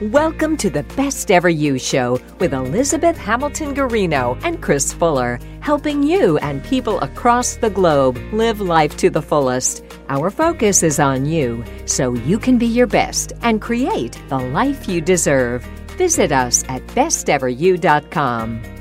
Welcome to the Best Ever You Show with Elizabeth Hamilton Guarino and Chris Fuller, helping you and people across the globe live life to the fullest. Our focus is on you, so you can be your best and create the life you deserve. Visit us at besteveryou.com.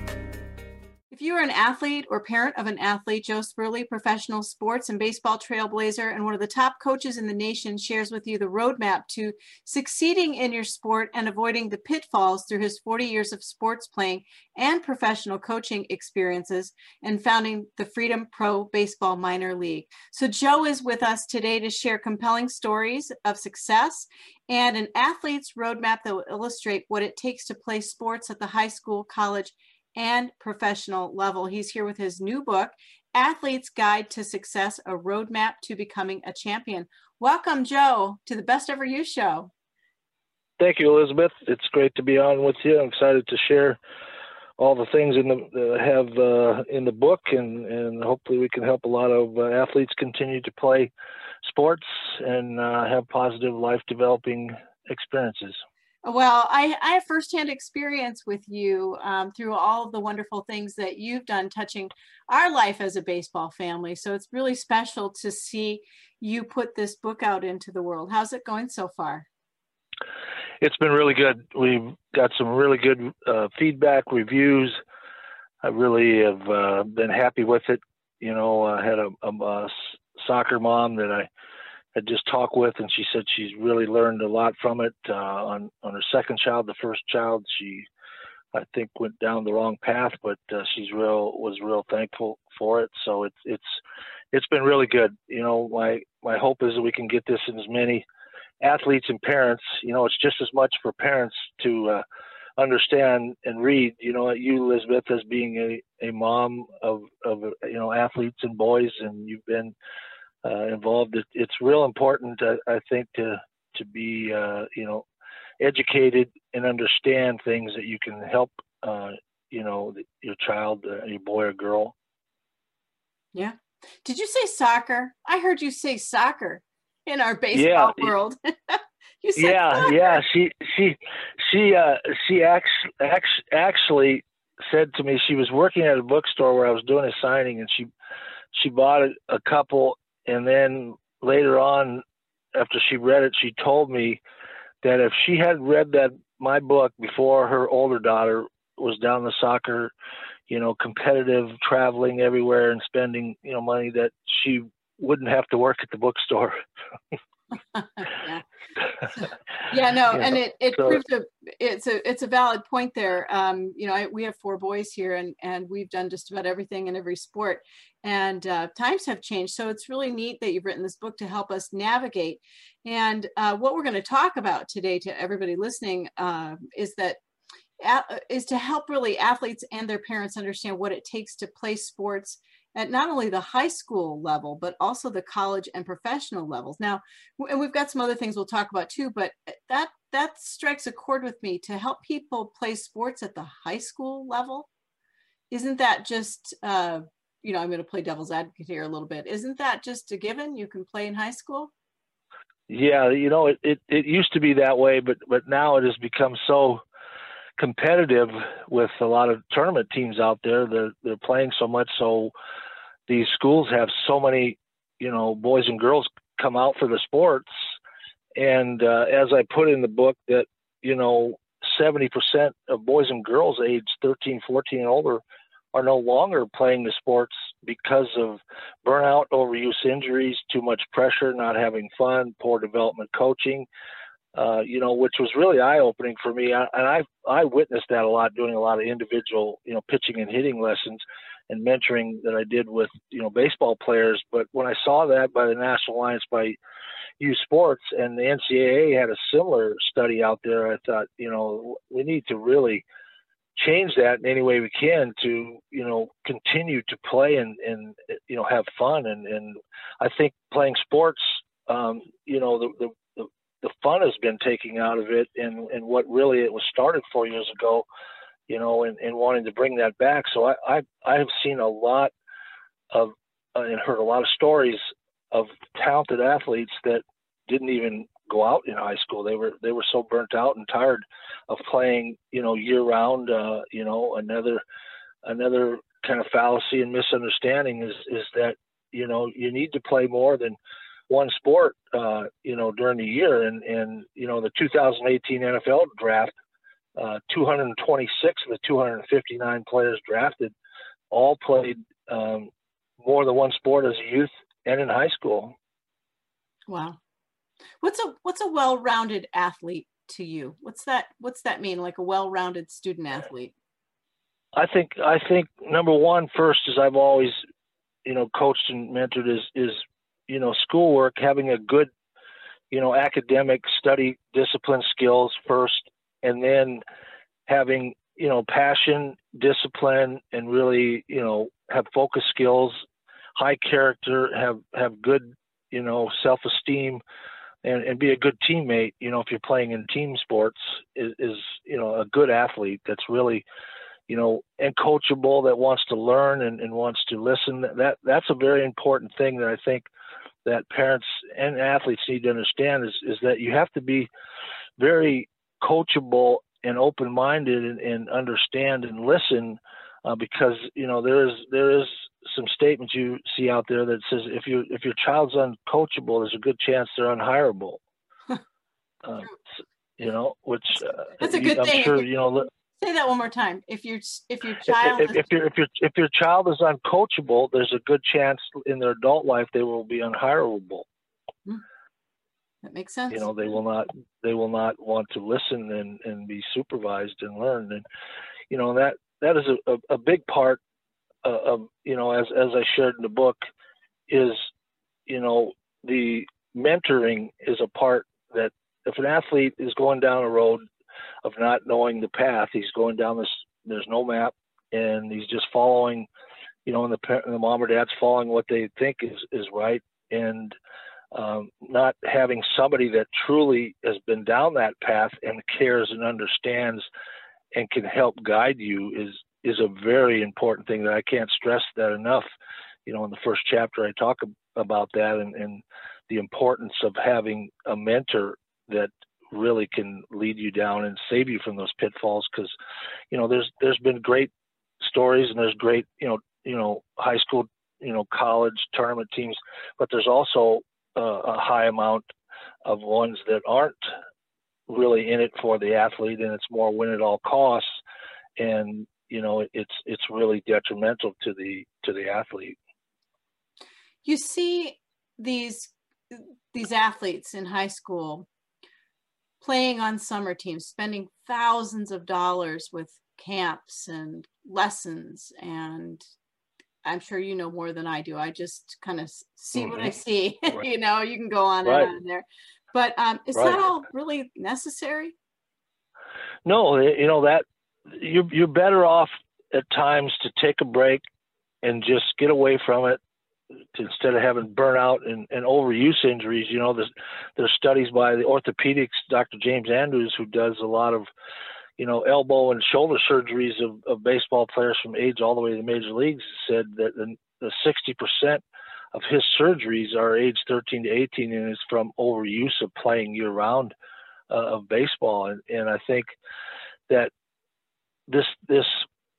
If you are an athlete or parent of an athlete, Joe Sperle, professional sports and baseball trailblazer and one of the top coaches in the nation, shares with you the roadmap to succeeding in your sport and avoiding the pitfalls through his 40 years of sports playing and professional coaching experiences and founding the Freedom Pro Baseball Minor League. So, Joe is with us today to share compelling stories of success and an athlete's roadmap that will illustrate what it takes to play sports at the high school, college, and professional level. He's here with his new book, Athlete's Guide to Success A Roadmap to Becoming a Champion. Welcome, Joe, to the Best Ever You show. Thank you, Elizabeth. It's great to be on with you. I'm excited to share all the things in the that have uh, in the book, and and hopefully we can help a lot of uh, athletes continue to play sports and uh, have positive life developing experiences. Well, I, I have firsthand experience with you um, through all of the wonderful things that you've done touching our life as a baseball family. So it's really special to see you put this book out into the world. How's it going so far? It's been really good. We've got some really good uh, feedback, reviews. I really have uh, been happy with it. You know, I had a, a, a soccer mom that I had just talked with, and she said she's really learned a lot from it. Uh, on on her second child, the first child, she I think went down the wrong path, but uh, she's real was real thankful for it. So it's it's it's been really good. You know, my my hope is that we can get this in as many athletes and parents. You know, it's just as much for parents to uh, understand and read. You know, you Elizabeth as being a a mom of of you know athletes and boys, and you've been involved. It, it's real important, I, I, think, to to be uh, you know educated and understand things that you can help uh, you know your child, uh, your boy or girl. Yeah. Did you say soccer? I heard you say soccer in our baseball yeah. world. yeah, soccer. yeah. She she she uh she actually actually said to me she was working at a bookstore where I was doing a signing and she she bought a, a couple and then later on, after she read it, she told me that if she had read that my book before her older daughter was down the soccer, you know, competitive, traveling everywhere and spending, you know, money that she wouldn't have to work at the bookstore. yeah. yeah, no, and it it so, proves a it's a it's a valid point there. Um, you know, I, we have four boys here, and and we've done just about everything in every sport, and uh, times have changed. So it's really neat that you've written this book to help us navigate. And uh, what we're going to talk about today to everybody listening uh, is that is to help really athletes and their parents understand what it takes to play sports at not only the high school level, but also the college and professional levels. Now, and we've got some other things we'll talk about too, but eh, that that strikes a chord with me to help people play sports at the high school level. Isn't that just, uh, you know, I'm going to play devil's advocate here a little bit. Isn't that just a given? You can play in high school. Yeah, you know, it, it, it used to be that way, but but now it has become so competitive with a lot of tournament teams out there. They're they're playing so much, so these schools have so many, you know, boys and girls come out for the sports. And uh, as I put in the book, that you know, 70% of boys and girls aged 13, 14, and older are no longer playing the sports because of burnout, overuse injuries, too much pressure, not having fun, poor development coaching uh, you know, which was really eye opening for me. I, and I I witnessed that a lot doing a lot of individual, you know, pitching and hitting lessons and mentoring that I did with you know baseball players. But when I saw that by the National Alliance by Youth Sports and the NCAA had a similar study out there, I thought you know we need to really change that in any way we can to you know continue to play and and you know have fun. And and I think playing sports um, you know the, the the fun has been taken out of it and and what really it was started four years ago you know and, and wanting to bring that back. So i i, I have seen a lot of uh, and heard a lot of stories of talented athletes that didn't even go out in high school. They were they were so burnt out and tired of playing, you know, year round. Uh, you know, another another kind of fallacy and misunderstanding is is that you know you need to play more than one sport, uh, you know, during the year. And and you know, the 2018 NFL draft, uh, 226 of the 259 players drafted all played um, more than one sport as a youth and in high school. Wow. What's a what's a well-rounded athlete to you? What's that what's that mean like a well-rounded student athlete? I think I think number one first is I've always you know coached and mentored is is you know schoolwork having a good you know academic study discipline skills first and then having you know passion discipline and really you know have focus skills high character have have good you know self-esteem and, and be a good teammate you know if you're playing in team sports is, is you know a good athlete that's really you know and coachable that wants to learn and, and wants to listen. That that's a very important thing that i think that parents and athletes need to understand is, is that you have to be very coachable and open-minded and, and understand and listen uh, because you know there is there is some statements you see out there that says if you if your child's uncoachable, there's a good chance they're unhireable. uh, you know, which uh, that's a good I'm thing. Sure, you know. Say that one more time. If your if your child if, if, if your if your if your child is uncoachable, there's a good chance in their adult life they will be unhireable. Hmm. That makes sense. You know, they will not they will not want to listen and and be supervised and learn and you know that that is a, a, a big part of you know as as I shared in the book is you know the mentoring is a part that if an athlete is going down a road of not knowing the path, he's going down this. There's no map, and he's just following, you know, and the the mom or dad's following what they think is is right, and um, not having somebody that truly has been down that path and cares and understands and can help guide you is is a very important thing that I can't stress that enough. You know, in the first chapter, I talk about that and, and the importance of having a mentor that really can lead you down and save you from those pitfalls. Because, you know, there's there's been great stories and there's great, you know, you know, high school, you know, college tournament teams, but there's also uh, a high amount of ones that aren't really in it for the athlete and it's more win at all costs and you know it's it's really detrimental to the to the athlete you see these these athletes in high school playing on summer teams spending thousands of dollars with camps and lessons and i'm sure you know more than i do i just kind of see mm-hmm. what i mm-hmm. see right. you know you can go on right. and on there but um, is right. that all really necessary no you know that you're you're better off at times to take a break and just get away from it instead of having burnout and, and overuse injuries. You know, there's there's studies by the orthopedics, Dr. James Andrews, who does a lot of you know elbow and shoulder surgeries of, of baseball players from age all the way to the major leagues. Said that the, the 60% of his surgeries are age 13 to 18, and it's from overuse of playing year round uh, of baseball. And, and I think that this this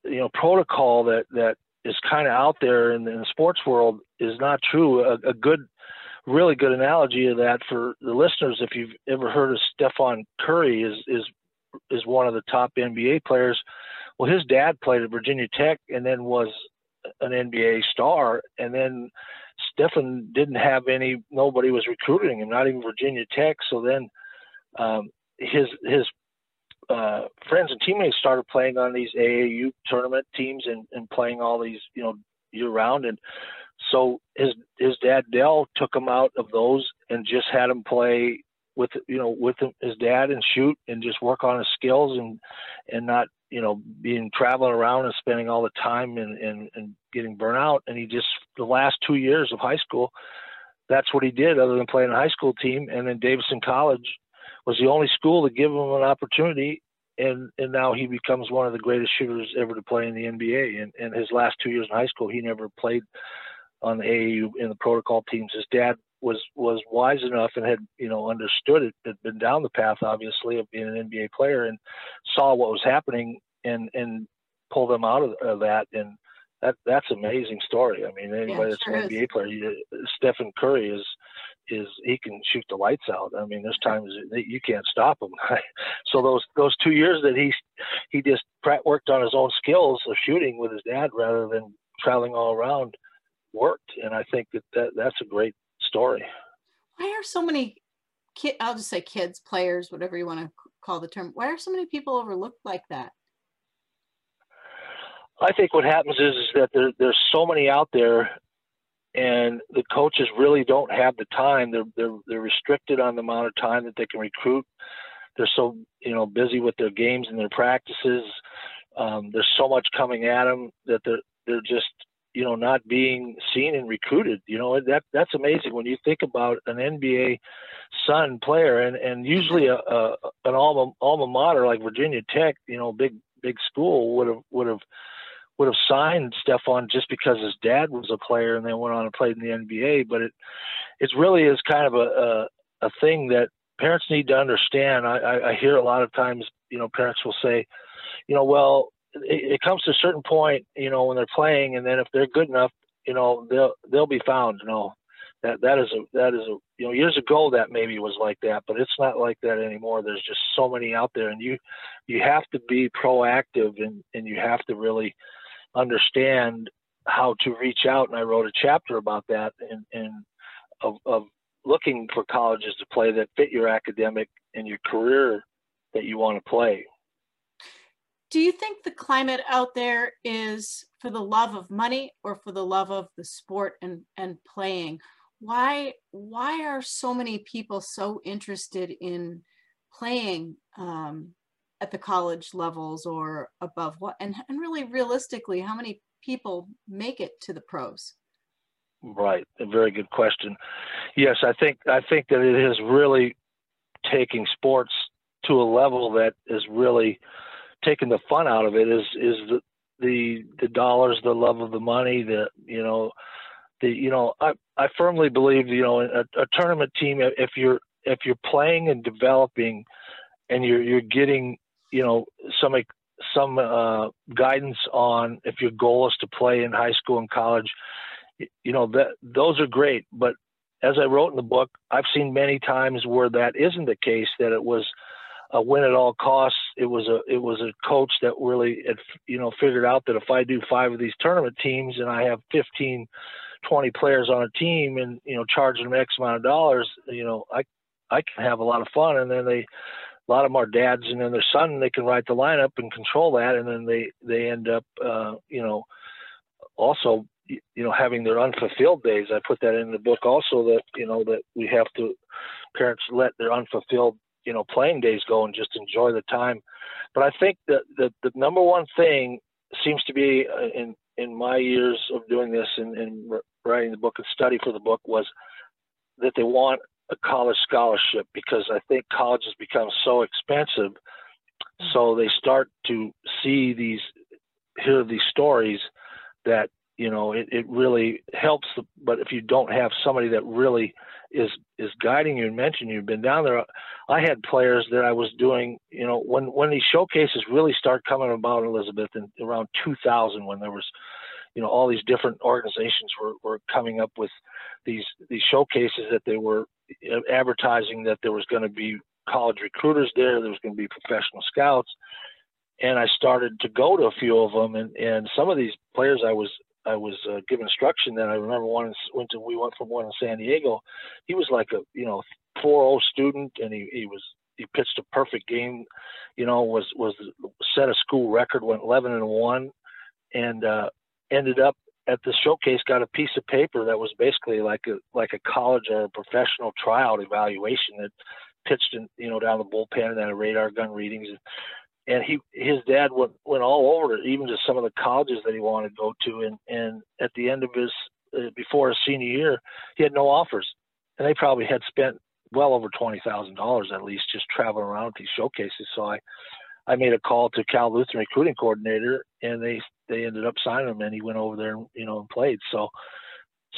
you know protocol that that is kind of out there in the, in the, sports world is not true. A, a, good, really good analogy of that for the listeners, if you've ever heard of Stephen Curry, is is is one of the top NBA players. Well, his dad played at Virginia Tech and then was an NBA star, and then Stephen didn't have any. Nobody was recruiting him, not even Virginia Tech. So then um, his his uh, friends and teammates started playing on these AAU tournament teams and, and playing all these, you know, year round. And so his his dad Dell took him out of those and just had him play with you know with his dad and shoot and just work on his skills and and not you know being traveling around and spending all the time and and, and getting burnt out. And he just the last two years of high school, that's what he did other than playing a high school team. And then Davidson College was the only school to give him an opportunity and and now he becomes one of the greatest shooters ever to play in the NBA. And, and his last two years in high school, he never played on the AAU in the protocol teams. His dad was was wise enough and had you know understood it, had been down the path obviously of being an NBA player and saw what was happening and and pull them out of, of that and that that's amazing story. I mean, anybody yeah, that's sure an is. NBA player, you, Stephen Curry is is he can shoot the lights out. I mean, there's times that you can't stop him. so those those two years that he he just worked on his own skills of shooting with his dad rather than traveling all around worked, and I think that, that that's a great story. Why are so many kid? I'll just say kids, players, whatever you want to call the term. Why are so many people overlooked like that? I think what happens is, is that there, there's so many out there, and the coaches really don't have the time. They're they're they're restricted on the amount of time that they can recruit. They're so you know busy with their games and their practices. Um, there's so much coming at them that they're they're just you know not being seen and recruited. You know that that's amazing when you think about an NBA son player and and usually a, a an alma alma mater like Virginia Tech, you know, big big school would have would have would have signed Stephen just because his dad was a player and then went on and played in the NBA. But it it really is kind of a a, a thing that parents need to understand. I, I, I hear a lot of times, you know, parents will say, you know, well, it, it comes to a certain point, you know, when they're playing, and then if they're good enough, you know, they'll they'll be found. You know, that that is a that is a you know years ago that maybe was like that, but it's not like that anymore. There's just so many out there, and you you have to be proactive and and you have to really understand how to reach out. And I wrote a chapter about that and, and of, of looking for colleges to play that fit your academic and your career that you want to play. Do you think the climate out there is for the love of money or for the love of the sport and, and playing? Why why are so many people so interested in playing um, at the college levels or above? What and, and really realistically how many people make it to the pros? Right. A very good question. Yes i think i think that it is really taking sports to a level that is really taking the fun out of it is is the the the dollars the love of the money the you know the you know i i firmly believe you know a, a tournament team if you're if you're playing and developing and you're you're getting you know some some uh, guidance on if your goal is to play in high school and college. You know that those are great, but as I wrote in the book, I've seen many times where that isn't the case. That it was a win at all costs. It was a it was a coach that really had, you know figured out that if I do five of these tournament teams and I have 15, 20 players on a team and you know charge them X amount of dollars, you know I I can have a lot of fun. And then they a lot of them are dads and then their son they can write the lineup and control that and then they they end up uh, you know also you know having their unfulfilled days i put that in the book also that you know that we have to parents let their unfulfilled you know playing days go and just enjoy the time but i think that the, the number one thing seems to be uh, in in my years of doing this and, and writing the book and study for the book was that they want a college scholarship because I think college has become so expensive. So they start to see these, hear these stories that, you know, it, it really helps. But if you don't have somebody that really is is guiding you and mentioning you've been down there, I had players that I was doing, you know, when when these showcases really start coming about, Elizabeth, in around 2000, when there was you know all these different organizations were, were coming up with these these showcases that they were uh, advertising that there was going to be college recruiters there, there was going to be professional scouts, and I started to go to a few of them, and and some of these players I was I was uh, given instruction then. I remember one went to we went from one in San Diego, he was like a you know 4.0 student, and he he was he pitched a perfect game, you know was was set a school record, went 11 and one, and uh, ended up at the showcase got a piece of paper that was basically like a like a college or a professional tryout evaluation that pitched in you know down the bullpen and then a radar gun readings and he his dad went went all over it even to some of the colleges that he wanted to go to. And and at the end of his uh, before his senior year he had no offers. And they probably had spent well over twenty thousand dollars at least just traveling around these showcases. So i I made a call to Cal Lutheran recruiting coordinator, and they they ended up signing him, and he went over there, and, you know, and played. So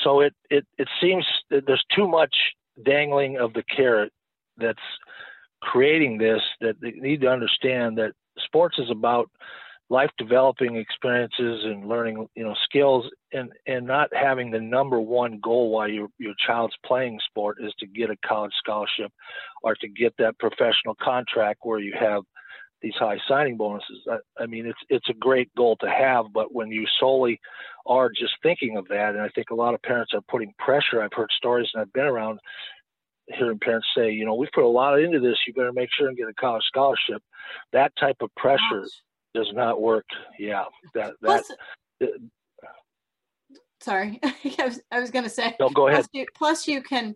so it, it, it seems that there's too much dangling of the carrot that's creating this that they need to understand that sports is about life developing experiences and learning you know skills and and not having the number one goal while your your child's playing sport is to get a college scholarship or to get that professional contract where you have these high signing bonuses. I, I mean it's it's a great goal to have but when you solely are just thinking of that and i think a lot of parents are putting pressure i've heard stories and i've been around hearing parents say you know we've put a lot into this you better make sure and get a college scholarship that type of pressure Gosh does not work. Yeah, that that. Plus, sorry, I was, was going to say. No, go ahead. Plus you, plus, you can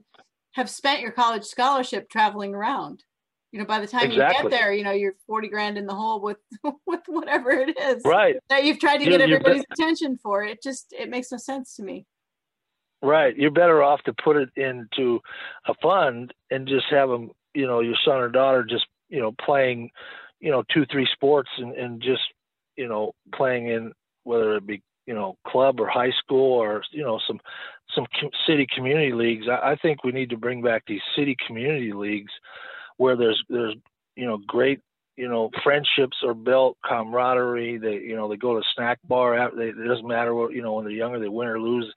have spent your college scholarship traveling around. You know, by the time exactly. you get there, you know you're forty grand in the hole with with whatever it is. Right. That you've tried to you, get everybody's attention for. It just it makes no sense to me. Right. You're better off to put it into a fund and just have them, you know, your son or daughter just, you know, playing you know two three sports and, and just you know playing in whether it be you know club or high school or you know some some city community leagues I, I think we need to bring back these city community leagues where there's there's you know great you know friendships are built camaraderie they you know they go to snack bar they, it doesn't matter what you know when they're younger they win or lose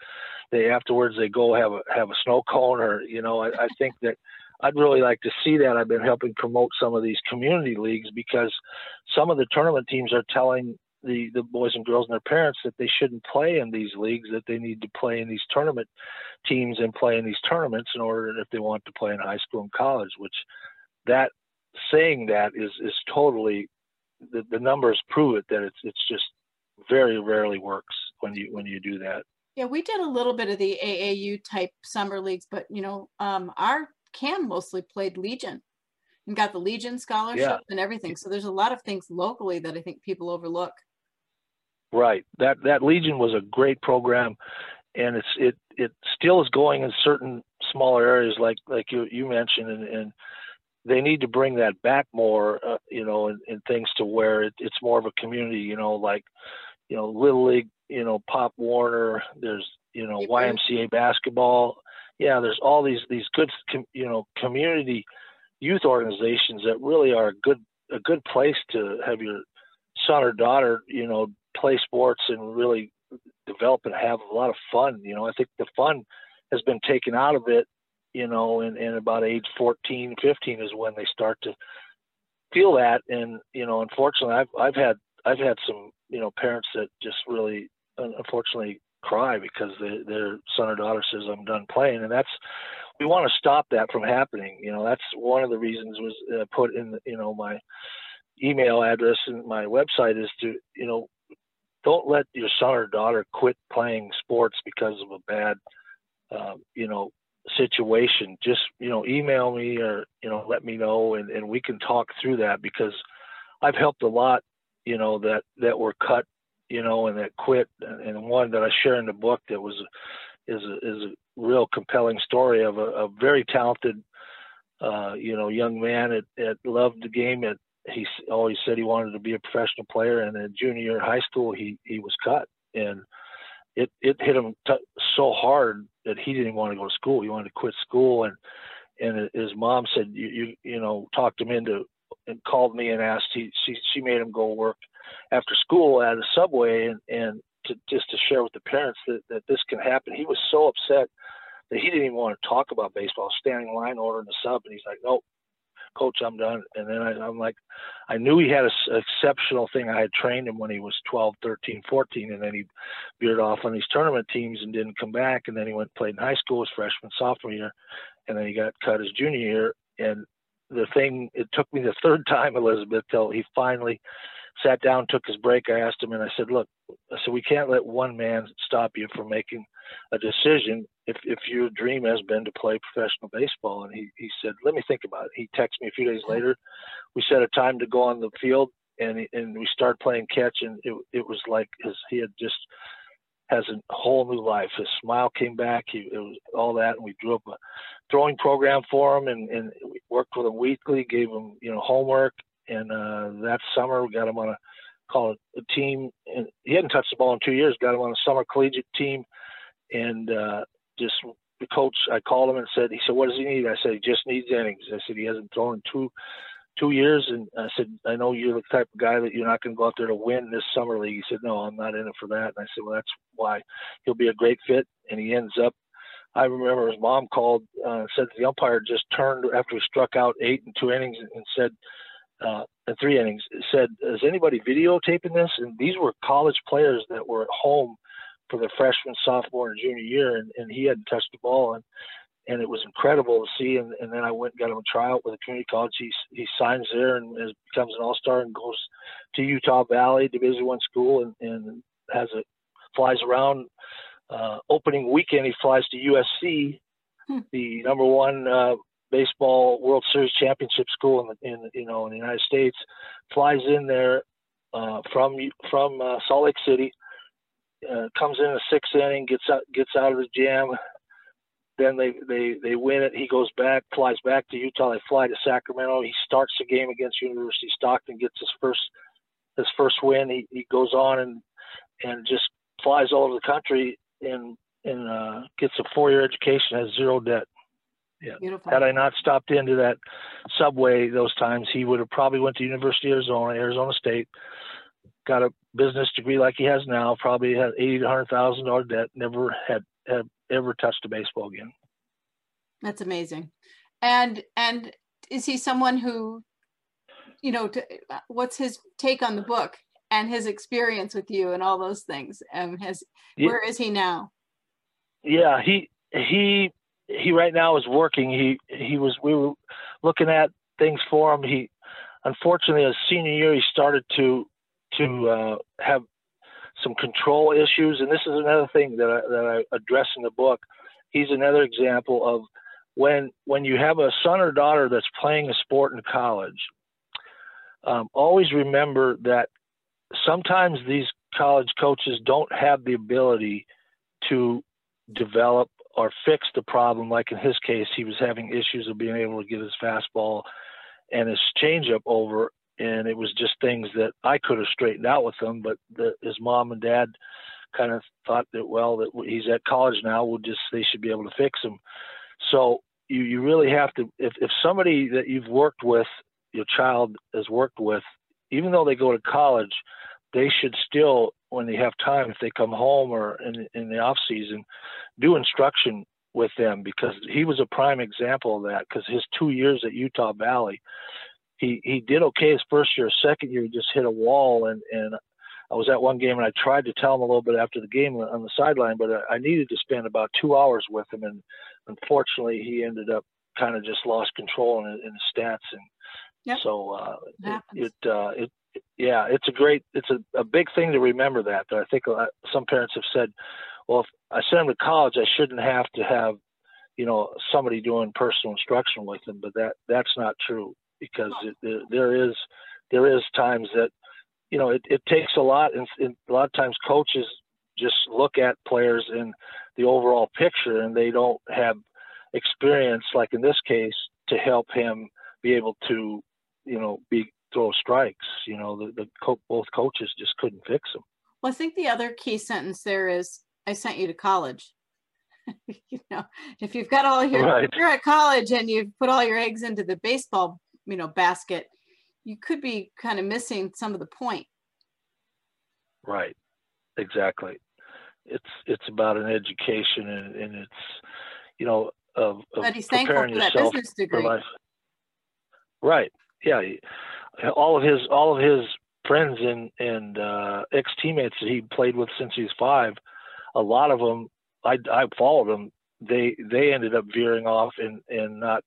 they afterwards they go have a have a snow cone or you know I, I think that I'd really like to see that. I've been helping promote some of these community leagues because some of the tournament teams are telling the, the boys and girls and their parents that they shouldn't play in these leagues, that they need to play in these tournament teams and play in these tournaments in order if they want to play in high school and college, which that saying that is is totally the, the numbers prove it that it's it's just very rarely works when you when you do that. Yeah, we did a little bit of the AAU type summer leagues, but you know, um, our Cam mostly played Legion and got the Legion scholarship yeah. and everything. So there's a lot of things locally that I think people overlook. Right. That that Legion was a great program, and it's it it still is going in certain smaller areas like like you you mentioned, and, and they need to bring that back more, uh, you know, and, and things to where it, it's more of a community, you know, like you know Little League, you know Pop Warner. There's you know YMCA basketball yeah, there's all these these good you know community youth organizations that really are a good a good place to have your son or daughter you know play sports and really develop and have a lot of fun. You know, I think the fun has been taken out of it. You know, and, and about age 14, 15 is when they start to feel that. And you know, unfortunately, I've I've had I've had some you know parents that just really unfortunately cry because they, their son or daughter says I'm done playing, and that's we want to stop that from happening. You know, that's one of the reasons was uh, put in you know my email address and my website is to you know don't let your son or daughter quit playing sports because of a bad uh, you know situation just you know email me or you know let me know and, and we can talk through that because i've helped a lot you know that that were cut you know, and that quit, and one that I share in the book that was is a, is a real compelling story of a, a very talented, uh, you know, young man that, that loved the game. And he always said he wanted to be a professional player, and in junior high school, he he was cut, and it it hit him t- so hard that he didn't want to go to school. He wanted to quit school, and and his mom said, you you you know, talked him into and called me and asked he she she made him go work after school at a subway and, and to, just to share with the parents that, that this can happen. He was so upset that he didn't even want to talk about baseball, standing in line ordering the sub. And he's like, nope, coach, I'm done. And then I, am like, I knew he had an exceptional thing. I had trained him when he was 12, 13, 14, and then he veered off on these tournament teams and didn't come back. And then he went and played in high school his freshman, sophomore year, and then he got cut his junior year. And the thing, it took me the third time, Elizabeth, till he finally sat down, took his break. I asked him, and I said, "Look, I said we can't let one man stop you from making a decision. If if your dream has been to play professional baseball." And he he said, "Let me think about it." He texted me a few days later. We set a time to go on the field, and and we started playing catch, and it it was like his he had just has a whole new life. His smile came back. He it was all that, and we drew up a throwing program for him, and and worked with him weekly, gave him you know homework, and uh, that summer we got him on a call it a team. And he hadn't touched the ball in two years. Got him on a summer collegiate team, and uh, just the coach. I called him and said, he said, what does he need? I said, he just needs innings. I said, he hasn't thrown in two two years, and I said, I know you're the type of guy that you're not going to go out there to win this summer league. He said, No, I'm not in it for that. And I said, Well, that's why he'll be a great fit. And he ends up. I remember his mom called, uh, said the umpire just turned after he struck out eight and two innings and said, uh, in three innings, said, "Is anybody videotaping this?" And these were college players that were at home for their freshman, sophomore, and junior year, and, and he hadn't touched the ball, and and it was incredible to see. And, and then I went and got him a tryout with a community college. He he signs there and is, becomes an all star and goes to Utah Valley Division One school and, and has a flies around. Uh, opening weekend, he flies to USC, hmm. the number one uh, baseball World Series championship school in, the, in you know in the United States. Flies in there uh, from from uh, Salt Lake City. Uh, comes in the sixth inning, gets out gets out of the jam, then they, they, they win it. He goes back, flies back to Utah. They fly to Sacramento. He starts the game against University Stockton, gets his first his first win. He, he goes on and and just flies all over the country and and uh, gets a four year education, has zero debt. Yeah. Beautiful. Had I not stopped into that subway those times, he would have probably went to University of Arizona, Arizona State, got a business degree like he has now. Probably had eighty to hundred thousand dollar debt. Never had had ever touched a baseball again. That's amazing. And and is he someone who, you know, to, what's his take on the book and his experience with you and all those things? Um, has yeah. where is he now? Yeah, he he he right now is working. He he was we were looking at things for him. He unfortunately his senior year he started to to uh, have some control issues. And this is another thing that I, that I address in the book. He's another example of when when you have a son or daughter that's playing a sport in college. Um, always remember that sometimes these college coaches don't have the ability to develop or fix the problem. Like in his case, he was having issues of being able to get his fastball and his changeup over and it was just things that I could have straightened out with him, but the, his mom and dad kind of thought that well that he's at college now, we'll just they should be able to fix him. So you you really have to if if somebody that you've worked with, your child has worked with, even though they go to college, they should still when they have time if they come home or in in the off season do instruction with them because he was a prime example of that because his two years at Utah Valley he he did okay his first year. Second year, he just hit a wall, and and I was at one game and I tried to tell him a little bit after the game on the sideline, but I, I needed to spend about two hours with him, and unfortunately, he ended up kind of just lost control in, in his stats, and yep. so uh, it it, uh, it yeah, it's a great, it's a, a big thing to remember that. But I think some parents have said, well, if I send him to college, I shouldn't have to have, you know, somebody doing personal instruction with him. But that that's not true because it, there is there is times that you know it, it takes a lot and, and a lot of times coaches just look at players in the overall picture and they don't have experience like in this case to help him be able to you know be throw strikes you know the, the co- both coaches just couldn't fix him well i think the other key sentence there is i sent you to college you know if you've got all your right. you're at college and you've put all your eggs into the baseball you know basket you could be kind of missing some of the point. Right. Exactly. It's it's about an education and, and it's you know of, of but he's thankful for that business degree. right. Yeah. All of his all of his friends and and uh, ex teammates that he played with since he was five a lot of them I I followed them. They they ended up veering off and and not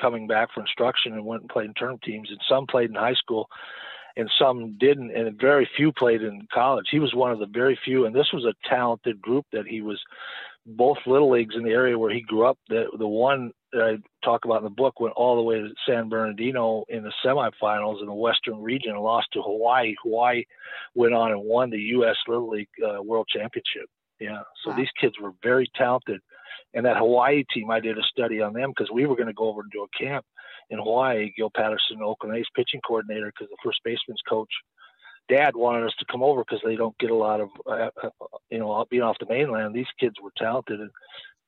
coming back for instruction and went and played in term teams, and some played in high school, and some didn't, and very few played in college. He was one of the very few, and this was a talented group that he was. Both little leagues in the area where he grew up. The the one that I talk about in the book went all the way to San Bernardino in the semifinals in the Western region and lost to Hawaii. Hawaii went on and won the U.S. Little League uh, World Championship. Yeah, so wow. these kids were very talented and that Hawaii team, I did a study on them because we were going to go over and do a camp in Hawaii. Gil Patterson, Oakland A's pitching coordinator, because the first baseman's coach dad wanted us to come over because they don't get a lot of uh, uh, you know being off the mainland. These kids were talented, and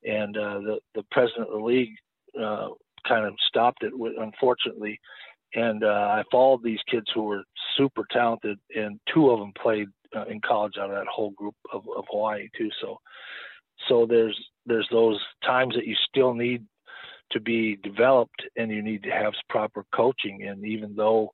and uh, the the president of the league uh, kind of stopped it, unfortunately. And uh, I followed these kids who were super talented, and two of them played uh, in college out of that whole group of, of Hawaii too. So, so there's there's those times that you still need to be developed, and you need to have proper coaching. And even though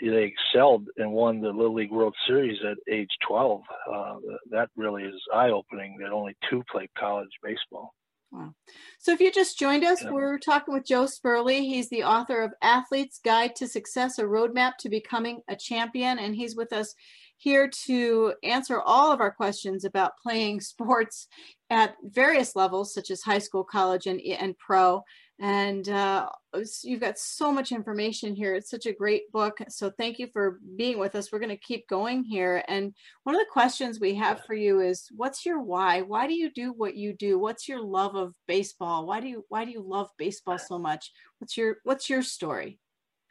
they excelled and won the Little League World Series at age 12, uh, that really is eye opening. That only two played college baseball. Wow. So if you just joined us, yeah. we're talking with Joe Sperle. He's the author of Athlete's Guide to Success, a roadmap to becoming a champion. And he's with us here to answer all of our questions about playing sports at various levels, such as high school, college, and, and pro. And uh, you've got so much information here. It's such a great book. So thank you for being with us. We're going to keep going here. And one of the questions we have for you is, what's your why? Why do you do what you do? What's your love of baseball? Why do you why do you love baseball so much? What's your what's your story?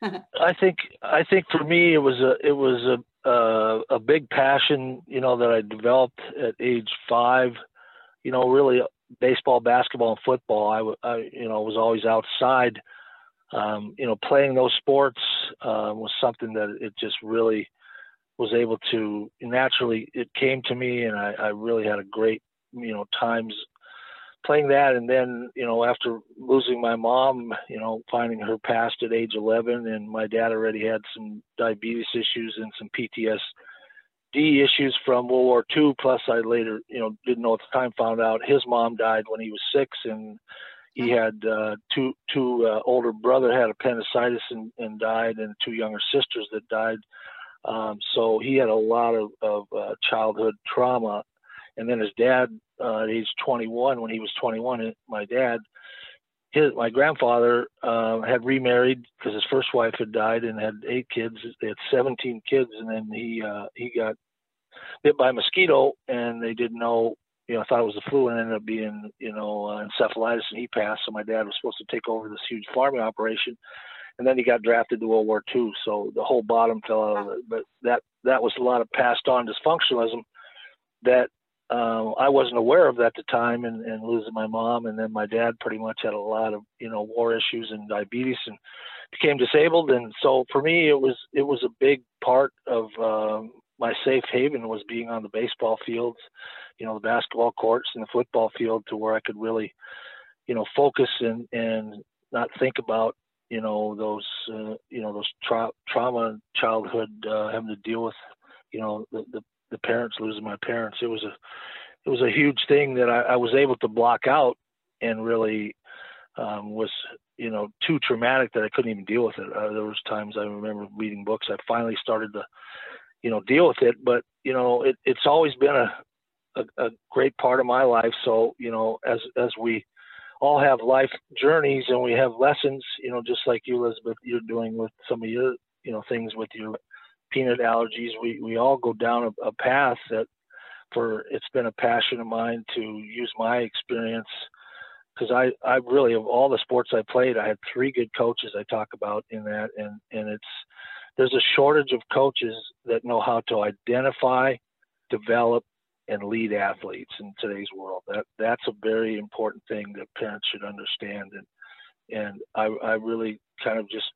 I think I think for me it was a it was a uh, a big passion, you know, that I developed at age five. You know, really baseball, basketball, and football, I, I you know was always outside. Um, you know, playing those sports uh, was something that it just really was able to naturally. It came to me, and I, I really had a great you know times playing that. And then you know after losing my mom, you know finding her passed at age 11, and my dad already had some diabetes issues and some ptsd issues from World War II. Plus, I later, you know, didn't know at the time, found out his mom died when he was six, and he had uh, two two uh, older brother had appendicitis and, and died, and two younger sisters that died. Um, so he had a lot of, of uh, childhood trauma. And then his dad, uh, at age 21, when he was 21, my dad, his my grandfather uh, had remarried because his first wife had died and had eight kids. They had 17 kids, and then he uh, he got bit by a mosquito, and they didn't know. You know, thought it was the flu, and ended up being you know uh, encephalitis, and he passed. So my dad was supposed to take over this huge farming operation, and then he got drafted to World War II. So the whole bottom fell out of it. But that that was a lot of passed on dysfunctionalism that uh, I wasn't aware of that at the time, and, and losing my mom, and then my dad pretty much had a lot of you know war issues and diabetes, and became disabled. And so for me, it was it was a big part of uh, my safe haven was being on the baseball fields, you know, the basketball courts and the football field, to where I could really, you know, focus and and not think about you know those uh, you know those tra- trauma childhood uh, having to deal with you know the, the the parents losing my parents. It was a it was a huge thing that I, I was able to block out and really um, was you know too traumatic that I couldn't even deal with it. Uh, there was times I remember reading books. I finally started to you know deal with it, but you know it, it's always been a, a a great part of my life. So you know as as we all have life journeys and we have lessons, you know, just like you, Elizabeth, you're doing with some of your, you know, things with your peanut allergies. We we all go down a, a path that for it's been a passion of mine to use my experience because I I really of all the sports I played, I had three good coaches I talk about in that, and and it's there's a shortage of coaches that know how to identify, develop, and lead athletes in today's world. That that's a very important thing that parents should understand, and and I I really kind of just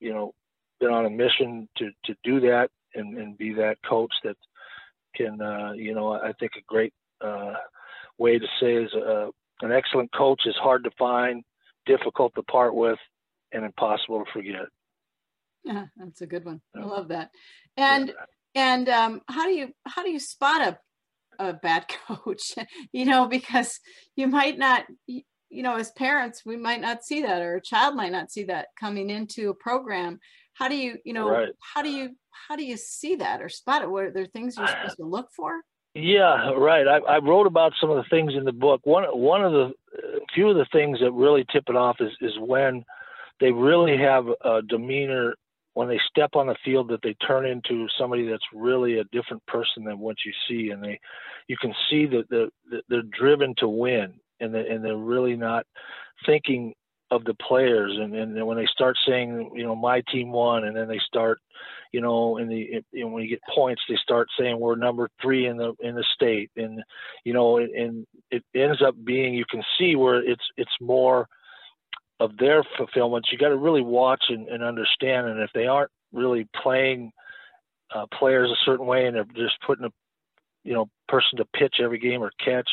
you know been on a mission to to do that and, and be that coach that can uh, you know I think a great uh, way to say is uh, an excellent coach is hard to find, difficult to part with, and impossible to forget. Yeah, that's a good one. I love that. And yeah. and um, how do you how do you spot a a bad coach? you know, because you might not you know as parents we might not see that or a child might not see that coming into a program how do you you know right. how do you how do you see that or spot it? What are there things you're supposed to look for? Yeah right. I, I wrote about some of the things in the book. One one of the few of the things that really tip it off is is when they really have a demeanor when they step on the field that they turn into somebody that's really a different person than what you see and they you can see that they're, they're driven to win and, they, and they're really not thinking of the players. And, and when they start saying you know my team won and then they start you know in the know, when you get points they start saying we're number three in the in the state. And you know and it ends up being you can see where it's it's more of their fulfillment. You got to really watch and, and understand. And if they aren't really playing uh, players a certain way and they're just putting a you know person to pitch every game or catch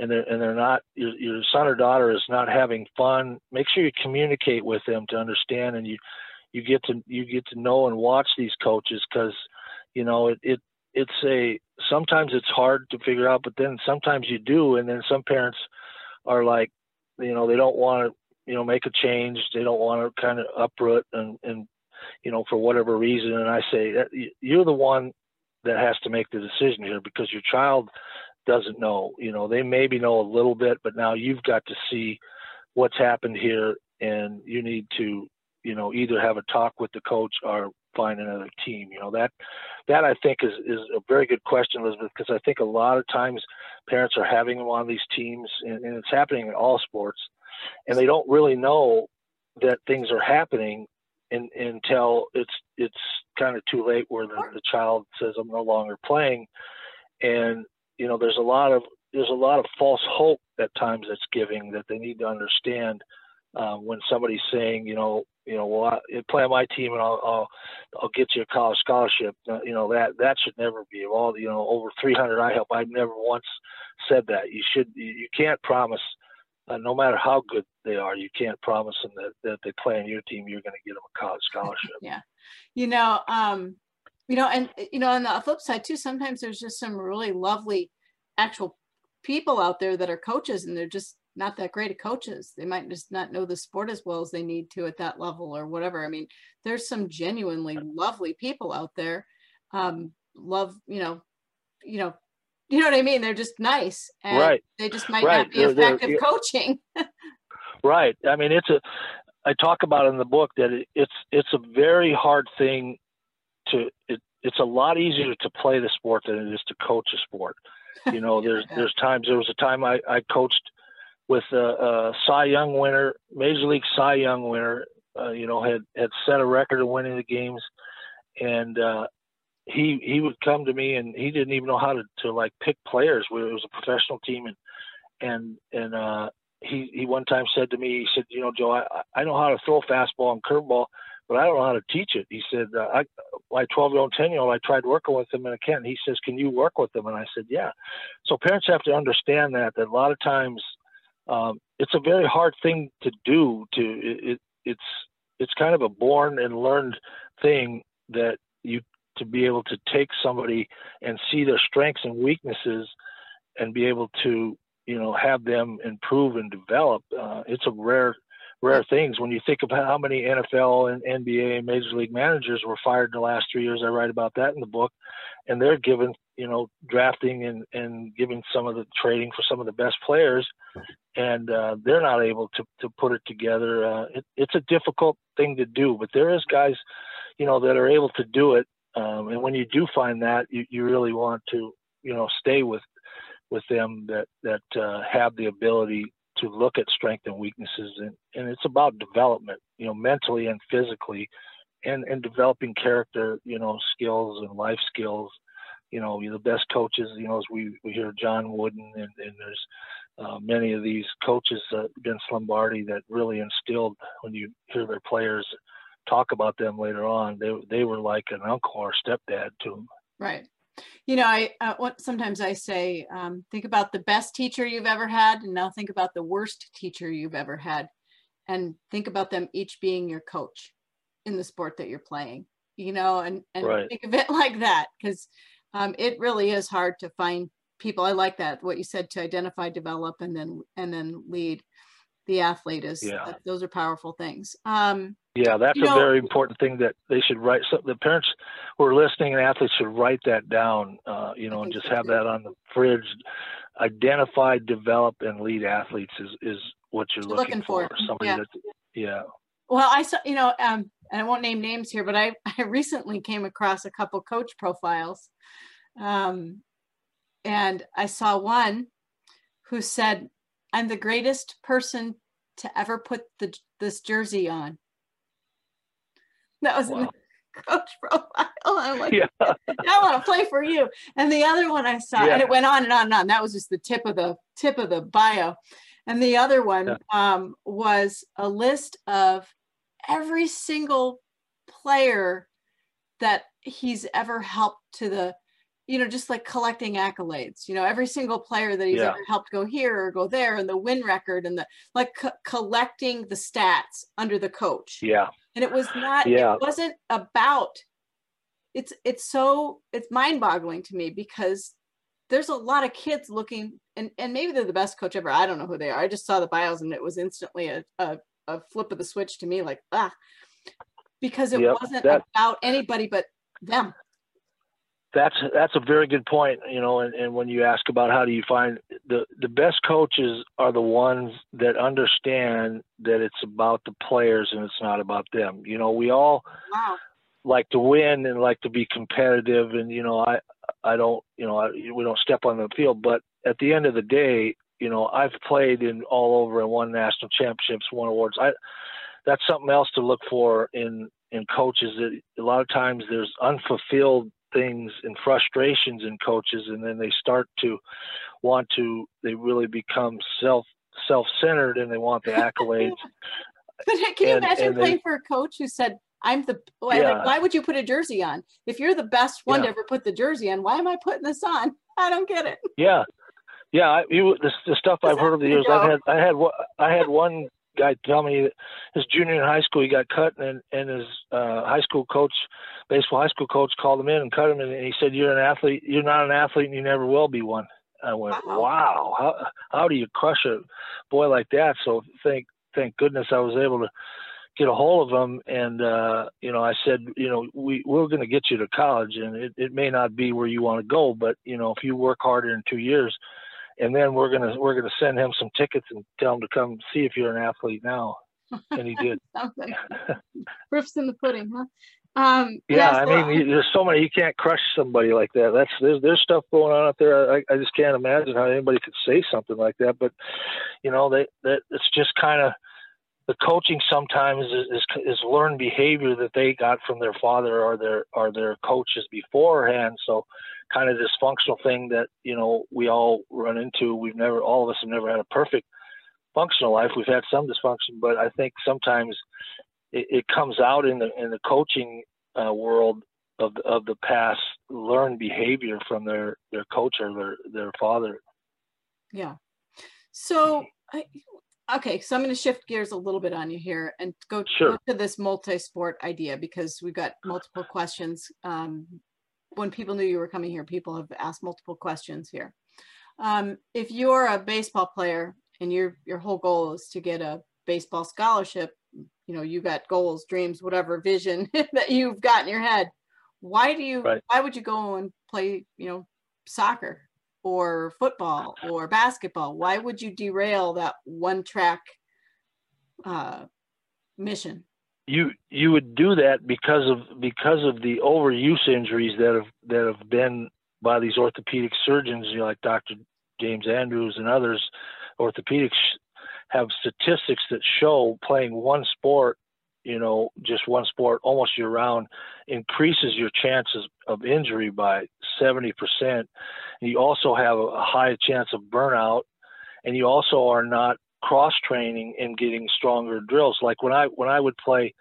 and they're and they're not your, your son or daughter is not having fun make sure you communicate with them to understand and you you get to you get to know and watch these coaches because you know it, it it's a sometimes it's hard to figure out but then sometimes you do and then some parents are like you know they don't want to you know make a change. They don't want to kind of uproot and and you know for whatever reason. And i say that you're the one that has to make the decision here because your child doesn't know. You know, they maybe know a little bit, but now you've got to see what's happened here, and you need to, you know, either have a talk with the coach or find another team. You know, that that I think is is a very good question, Elizabeth, because I think a lot of times parents are having them on these teams, and, and it's happening in all sports, and they don't really know that things are happening in, until it's it's kind of too late where the, the child says I'm no longer playing and you know, there's a lot of there's a lot of false hope at times that's giving that they need to understand um, when somebody's saying, you know, you know, well, I, play on my team and I'll, I'll, I'll get you a college scholarship. Uh, you know, that that should never be. Of all, you know, over 300 I help, I've never once said that. You should, you, you can't promise, uh, no matter how good they are, you can't promise them that that they play on your team, you're going to get them a college scholarship. yeah, you know, um, you know and you know on the flip side too sometimes there's just some really lovely actual people out there that are coaches and they're just not that great at coaches. They might just not know the sport as well as they need to at that level or whatever. I mean there's some genuinely lovely people out there um love you know you know you know what i mean? They're just nice and right. they just might right. not be they're, effective they're, coaching. Right. I mean it's a i talk about in the book that it, it's it's a very hard thing to it, it's a lot easier to play the sport than it is to coach a sport. You know, there's yeah. there's times there was a time I, I coached with a, a Cy Young winner, Major League Cy Young winner. Uh, you know, had had set a record of winning the games, and uh, he he would come to me and he didn't even know how to to like pick players. It was a professional team, and and and uh, he he one time said to me, he said, you know, Joe, I I know how to throw fastball and curveball but I don't know how to teach it. He said, uh, I, my 12 year old, 10 year old, I tried working with him and I can't. He says, can you work with them? And I said, yeah. So parents have to understand that, that a lot of times um, it's a very hard thing to do to, it, it, it's, it's kind of a born and learned thing that you, to be able to take somebody and see their strengths and weaknesses and be able to, you know, have them improve and develop. Uh, it's a rare rare things when you think about how many NFL and NBA and Major League managers were fired in the last three years. I write about that in the book, and they're given you know drafting and and giving some of the trading for some of the best players, and uh, they're not able to to put it together. Uh, it, it's a difficult thing to do, but there is guys, you know, that are able to do it. Um, and when you do find that, you, you really want to you know stay with with them that that uh, have the ability to look at strength and weaknesses and, and it's about development you know mentally and physically and and developing character you know skills and life skills. You know the best coaches you know as we, we hear john wooden and, and there's uh, many of these coaches uh, vince lombardi that really instilled when you hear their players talk about them later on they, they were like an uncle or stepdad to them right you know, I uh, what sometimes I say, um, think about the best teacher you've ever had, and now think about the worst teacher you've ever had, and think about them each being your coach in the sport that you're playing. You know, and and right. think of it like that because um, it really is hard to find people. I like that what you said to identify, develop, and then and then lead the athlete is. Yeah. those are powerful things. Um, yeah, that's a know, very important thing that they should write. So the parents who are listening and athletes should write that down, uh, you know, and just have that on the fridge. Identify, develop, and lead athletes is, is what you're looking, looking for. for. Somebody yeah. that, yeah. Well, I saw, you know, um, and I won't name names here, but I, I recently came across a couple coach profiles. Um, and I saw one who said, I'm the greatest person to ever put the this jersey on. That was wow. coach profile. I'm like, yeah. I want to play for you. And the other one I saw, yeah. and it went on and on and on. That was just the tip of the tip of the bio. And the other one yeah. um, was a list of every single player that he's ever helped to the you know, just like collecting accolades, you know, every single player that he's yeah. ever helped go here or go there and the win record and the like co- collecting the stats under the coach. Yeah. And it was not, yeah. it wasn't about, it's, it's so, it's mind boggling to me because there's a lot of kids looking and, and maybe they're the best coach ever. I don't know who they are. I just saw the bios and it was instantly a, a, a flip of the switch to me like, ah, because it yep, wasn't that, about anybody but them that's that's a very good point you know and, and when you ask about how do you find the the best coaches are the ones that understand that it's about the players and it's not about them you know we all wow. like to win and like to be competitive and you know i i don't you know I, we don't step on the field but at the end of the day you know i've played in all over and won national championships won awards i that's something else to look for in in coaches that a lot of times there's unfulfilled things and frustrations in coaches and then they start to want to they really become self self-centered and they want the accolades. But can you and, imagine and playing they, for a coach who said i'm the why, yeah. like, why would you put a jersey on? If you're the best one yeah. to ever put the jersey on why am i putting this on? I don't get it. Yeah. Yeah I, you, the, the stuff i've heard over the years i've had i had i had one guy tell me that his junior in high school he got cut and and his uh, high school coach, baseball high school coach, called him in and cut him and he said, "You're an athlete. You're not an athlete, and you never will be one." I went, "Wow, wow. how how do you crush a boy like that?" So thank thank goodness I was able to get a hold of him and uh you know i said you know we we're going to get you to college and it, it may not be where you want to go but you know if you work harder in two years and then we're gonna we're gonna send him some tickets and tell him to come see if you're an athlete now. And he did. Proofs in the pudding, huh? Um, yeah, I mean, there's so many. You can't crush somebody like that. That's there's there's stuff going on out there. I, I just can't imagine how anybody could say something like that. But you know, they that it's just kind of the coaching sometimes is, is, is learned behavior that they got from their father or their or their coaches beforehand. So kind of dysfunctional thing that you know we all run into. We've never, all of us have never had a perfect functional life. We've had some dysfunction, but I think sometimes it, it comes out in the in the coaching uh, world of the, of the past learned behavior from their their coach or their their father. Yeah. So I, okay, so I'm going to shift gears a little bit on you here and go, sure. go to this multi-sport idea because we've got multiple questions um, when people knew you were coming here, people have asked multiple questions here. Um, if you're a baseball player and your your whole goal is to get a baseball scholarship, you know, you got goals, dreams, whatever vision that you've got in your head. Why do you? Right. Why would you go and play? You know, soccer or football or basketball? Why would you derail that one track uh, mission? You you would do that because of because of the overuse injuries that have that have been by these orthopedic surgeons, you know, like Dr. James Andrews and others. Orthopedics have statistics that show playing one sport, you know, just one sport almost year round increases your chances of injury by 70%. You also have a high chance of burnout, and you also are not cross training and getting stronger drills. Like when I when I would play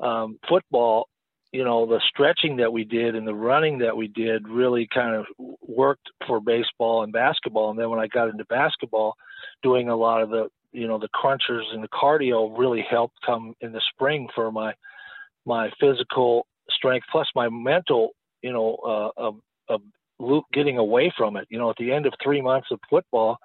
um, football, you know, the stretching that we did and the running that we did really kind of worked for baseball and basketball. And then when I got into basketball, doing a lot of the you know the crunchers and the cardio really helped come in the spring for my my physical strength plus my mental you know uh, of, of getting away from it. You know, at the end of three months of football,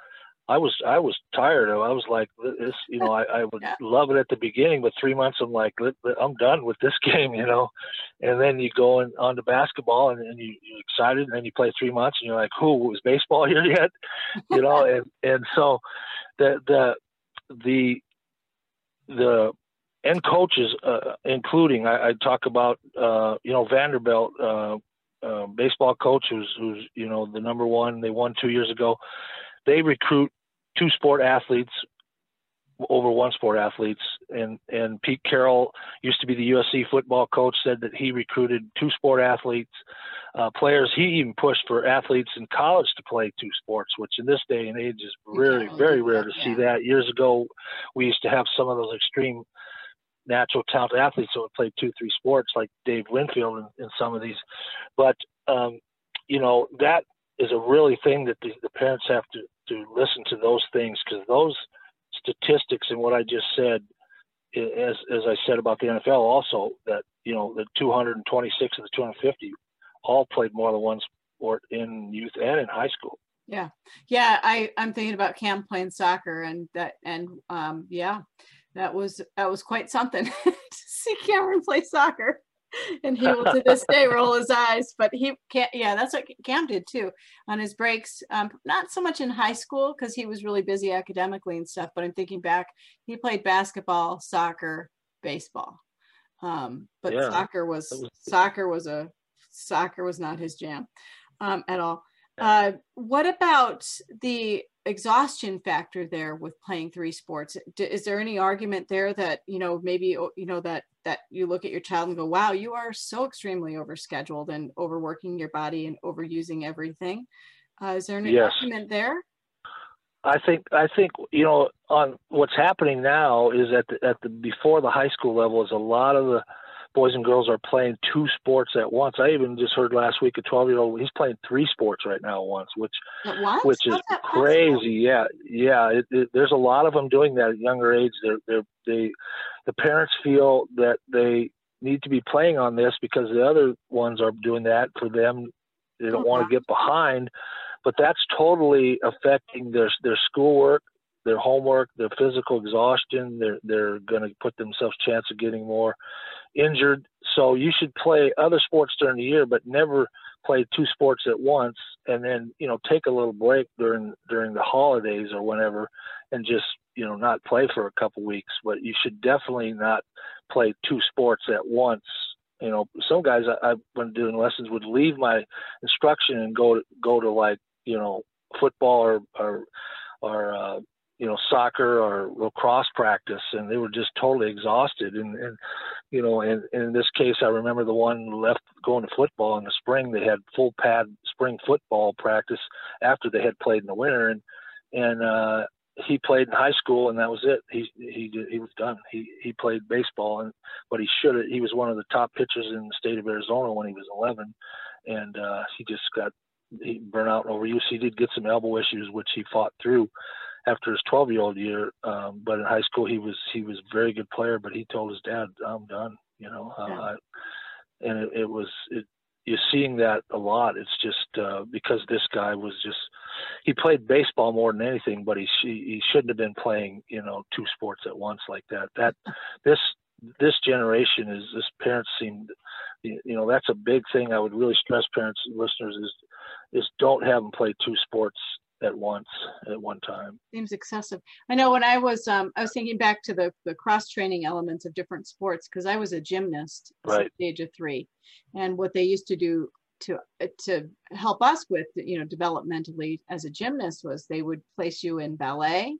I was I was tired of. I was like this, you know. I, I would yeah. love it at the beginning, but three months I'm like I'm done with this game, you know. And then you go in, on to basketball and, and you, you're excited, and then you play three months and you're like, "Who was baseball here yet?" you know. and and so the the the the and coaches, uh, including I, I talk about uh, you know Vanderbilt. Uh, uh, baseball coach who's who's you know the number one they won two years ago they recruit two sport athletes over one sport athletes. And and Pete Carroll used to be the USC football coach. Said that he recruited two sport athletes, uh, players. He even pushed for athletes in college to play two sports, which in this day and age is really very rare to yeah. see that. Years ago, we used to have some of those extreme natural talent athletes that would play two, three sports, like Dave Winfield and, and some of these. But um, you know that is a really thing that the, the parents have to to listen to those things because those statistics and what I just said, as as I said about the NFL, also that you know the 226 and the 250 all played more than one sport in youth and in high school. Yeah, yeah. I I'm thinking about Cam playing soccer and that and um yeah, that was that was quite something to see Cameron play soccer and he will to this day roll his eyes. But he can't. Yeah, that's what Cam did too on his breaks. Um, not so much in high school because he was really busy academically and stuff. But I'm thinking back, he played basketball, soccer, baseball. Um, but yeah, soccer was, was soccer was a soccer was not his jam um, at all. Uh, what about the exhaustion factor there with playing three sports? Is there any argument there that you know maybe you know that that you look at your child and go, wow, you are so extremely overscheduled and overworking your body and overusing everything. Uh, is there an yes. argument there? I think I think you know on what's happening now is at the, at the before the high school level is a lot of the boys and girls are playing two sports at once. I even just heard last week a 12 year old he's playing three sports right now at once, which which is crazy. Possible? Yeah, yeah. It, it, there's a lot of them doing that at younger age. They're they're they the parents feel that they need to be playing on this because the other ones are doing that for them. They don't want to get behind, but that's totally affecting their their schoolwork, their homework, their physical exhaustion. They're they're going to put themselves chance of getting more injured. So you should play other sports during the year, but never play two sports at once. And then you know take a little break during during the holidays or whenever, and just you know not play for a couple weeks. But you should definitely not play two sports at once. You know, some guys I, I when doing lessons would leave my instruction and go to go to like you know football or or or uh, you know soccer or lacrosse practice and they were just totally exhausted and, and you know and, and, in this case i remember the one left going to football in the spring. They had full pad spring football practice after they had played in the winter. And and uh he played in high school and that was it. He he he was done. He he played baseball and but he should have he was one of the top pitchers in the state of arizona when he was 11 and uh he just got he burnt out and overuse he did get some elbow issues which he fought through after his 12 year old year. Um, but in high school, he was he was a very good player. But he told his dad, "I'm done." You know, uh, yeah. and it, it was it. You're seeing that a lot. It's just uh, because this guy was just he played baseball more than anything, but he he shouldn't have been playing you know two sports at once like that. That this this generation is this parents seem you know that's a big thing i would really stress parents and listeners is is don't have them play two sports at once at one time. Seems excessive. I know when I was um, I was thinking back to the the cross training elements of different sports because I was a gymnast right. at the age of three, and what they used to do to to help us with you know developmentally as a gymnast was they would place you in ballet,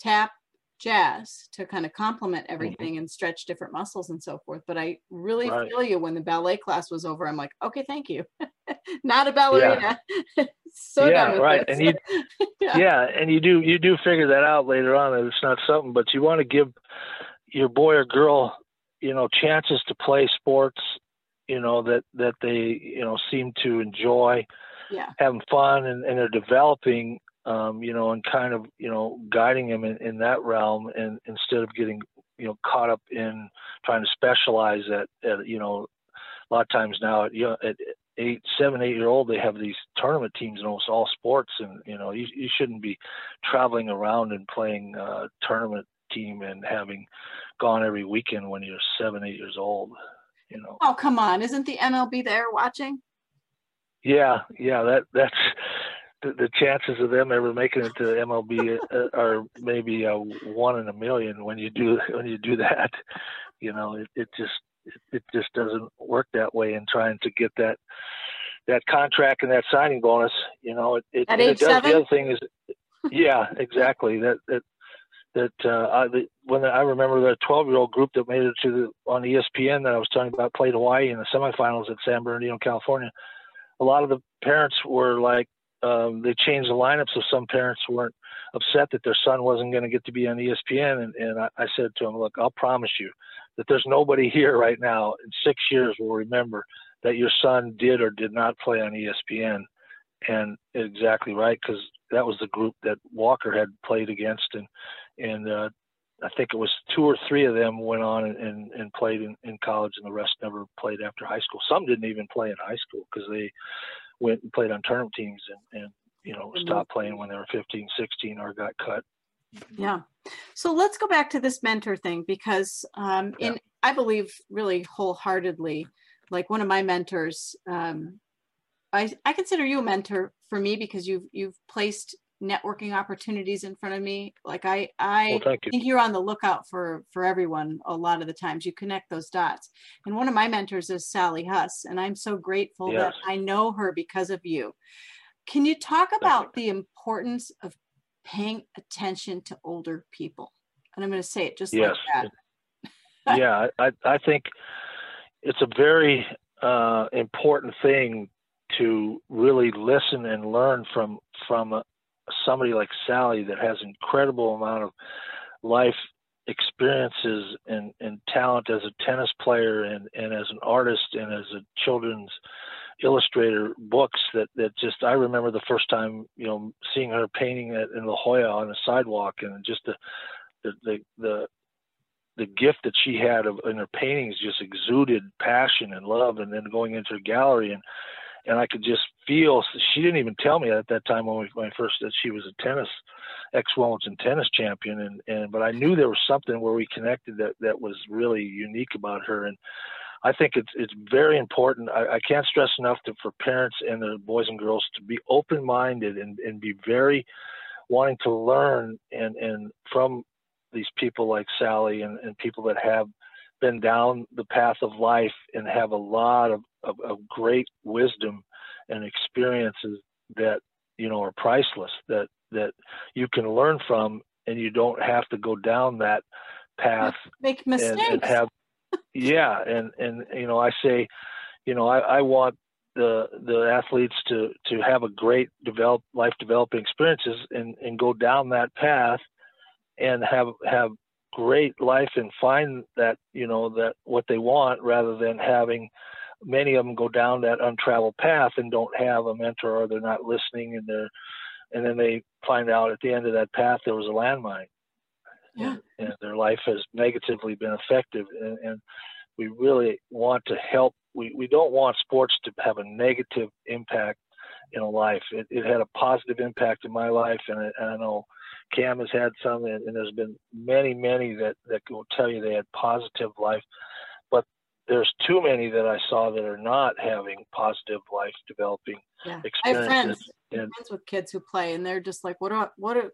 tap, jazz to kind of complement mm-hmm. everything mm-hmm. and stretch different muscles and so forth. But I really right. feel you when the ballet class was over. I'm like, okay, thank you. Not a ballerina. Yeah. so yeah, right. And you, yeah. yeah, and you do you do figure that out later on that it's not something, but you want to give your boy or girl, you know, chances to play sports, you know, that that they you know seem to enjoy. Yeah. having fun and, and they're developing um, you know, and kind of, you know, guiding them in, in that realm and instead of getting, you know, caught up in trying to specialize at, at you know, a lot of times now at, you know, at eight, seven, eight year old, they have these tournament teams in almost all sports. And, you know, you, you shouldn't be traveling around and playing a tournament team and having gone every weekend when you're seven, eight years old, you know. Oh, come on. Isn't the MLB there watching? Yeah. Yeah. That, that's, the, the chances of them ever making it to MLB uh, are maybe a one in a million when you do when you do that. You know, it, it just it, just doesn't work that way in trying to get that that contract and that signing bonus. You know, it, it, it does seven? the other thing is yeah, exactly. That that that uh, I, the, when I remember the 12 year old group that made it to the on ESPN that I was talking about played Hawaii in the semifinals at San Bernardino, California. A lot of the parents were like, um, they changed the lineup so some parents weren't upset that their son wasn't going to get to be on ESPN. And, and I, I said to him, look, I'll promise you that there's nobody here right now in six years will remember that your son did or did not play on ESPN. And exactly right, because that was the group that Walker had played against, and and uh, I think it was two or three of them went on and, and, and played in, in college, and the rest never played after high school. Some didn't even play in high school because they went and played on tournament teams and, and you know mm-hmm. stopped playing when they were 15, 16, or got cut. Yeah. So let's go back to this mentor thing because um, in yeah. I believe really wholeheartedly, like one of my mentors, um, I, I consider you a mentor for me because you've you've placed networking opportunities in front of me. Like i i well, you. think you're on the lookout for for everyone a lot of the times. You connect those dots. And one of my mentors is sally huss and i'm so grateful yes. that i know her because of you. Can you talk about the importance of paying attention to older people? And i'm going to say it just yes. like that yeah i i think it's a very uh, important thing to really listen and learn from from somebody like Sally that has incredible amount of life experiences and, and talent as a tennis player and, and as an artist and as a children's illustrator books that, that just I remember the first time you know seeing her painting it in La Jolla on the sidewalk and just the the the, the the gift that she had of, in her paintings just exuded passion and love and then going into a gallery and and I could just feel. She didn't even tell me at that time when we when I first that she was a tennis ex Wimbledon tennis champion, and and but I knew there was something where we connected that that was really unique about her, and I think it's it's very important. I, I can't stress enough to, for parents and the boys and girls to be open minded and and be very wanting to learn and and from these people like Sally and, and people that have been down the path of life and have a lot of, of, of great wisdom and experiences that you know are priceless that that you can learn from and you don't have to go down that path make mistakes and, and have yeah and and you know i say you know i, I want the the athletes to to have a great develop life developing experiences and and go down that path and have have great life and find that you know that what they want rather than having many of them go down that untraveled path and don't have a mentor or they're not listening and they're and then they find out at the end of that path there was a landmine. Yeah. and, and their life has negatively been affected and, and we really want to help. We, we don't want sports to have a negative impact in a life. It, it had a positive impact in my life and I, and I know Cam has had some, and, and, there's been many, many that that will tell you they had positive life, there's too many that I saw that are not having positive life developing yeah. experiences. I have friends, and, friends with kids who play, and they're just like, what are what are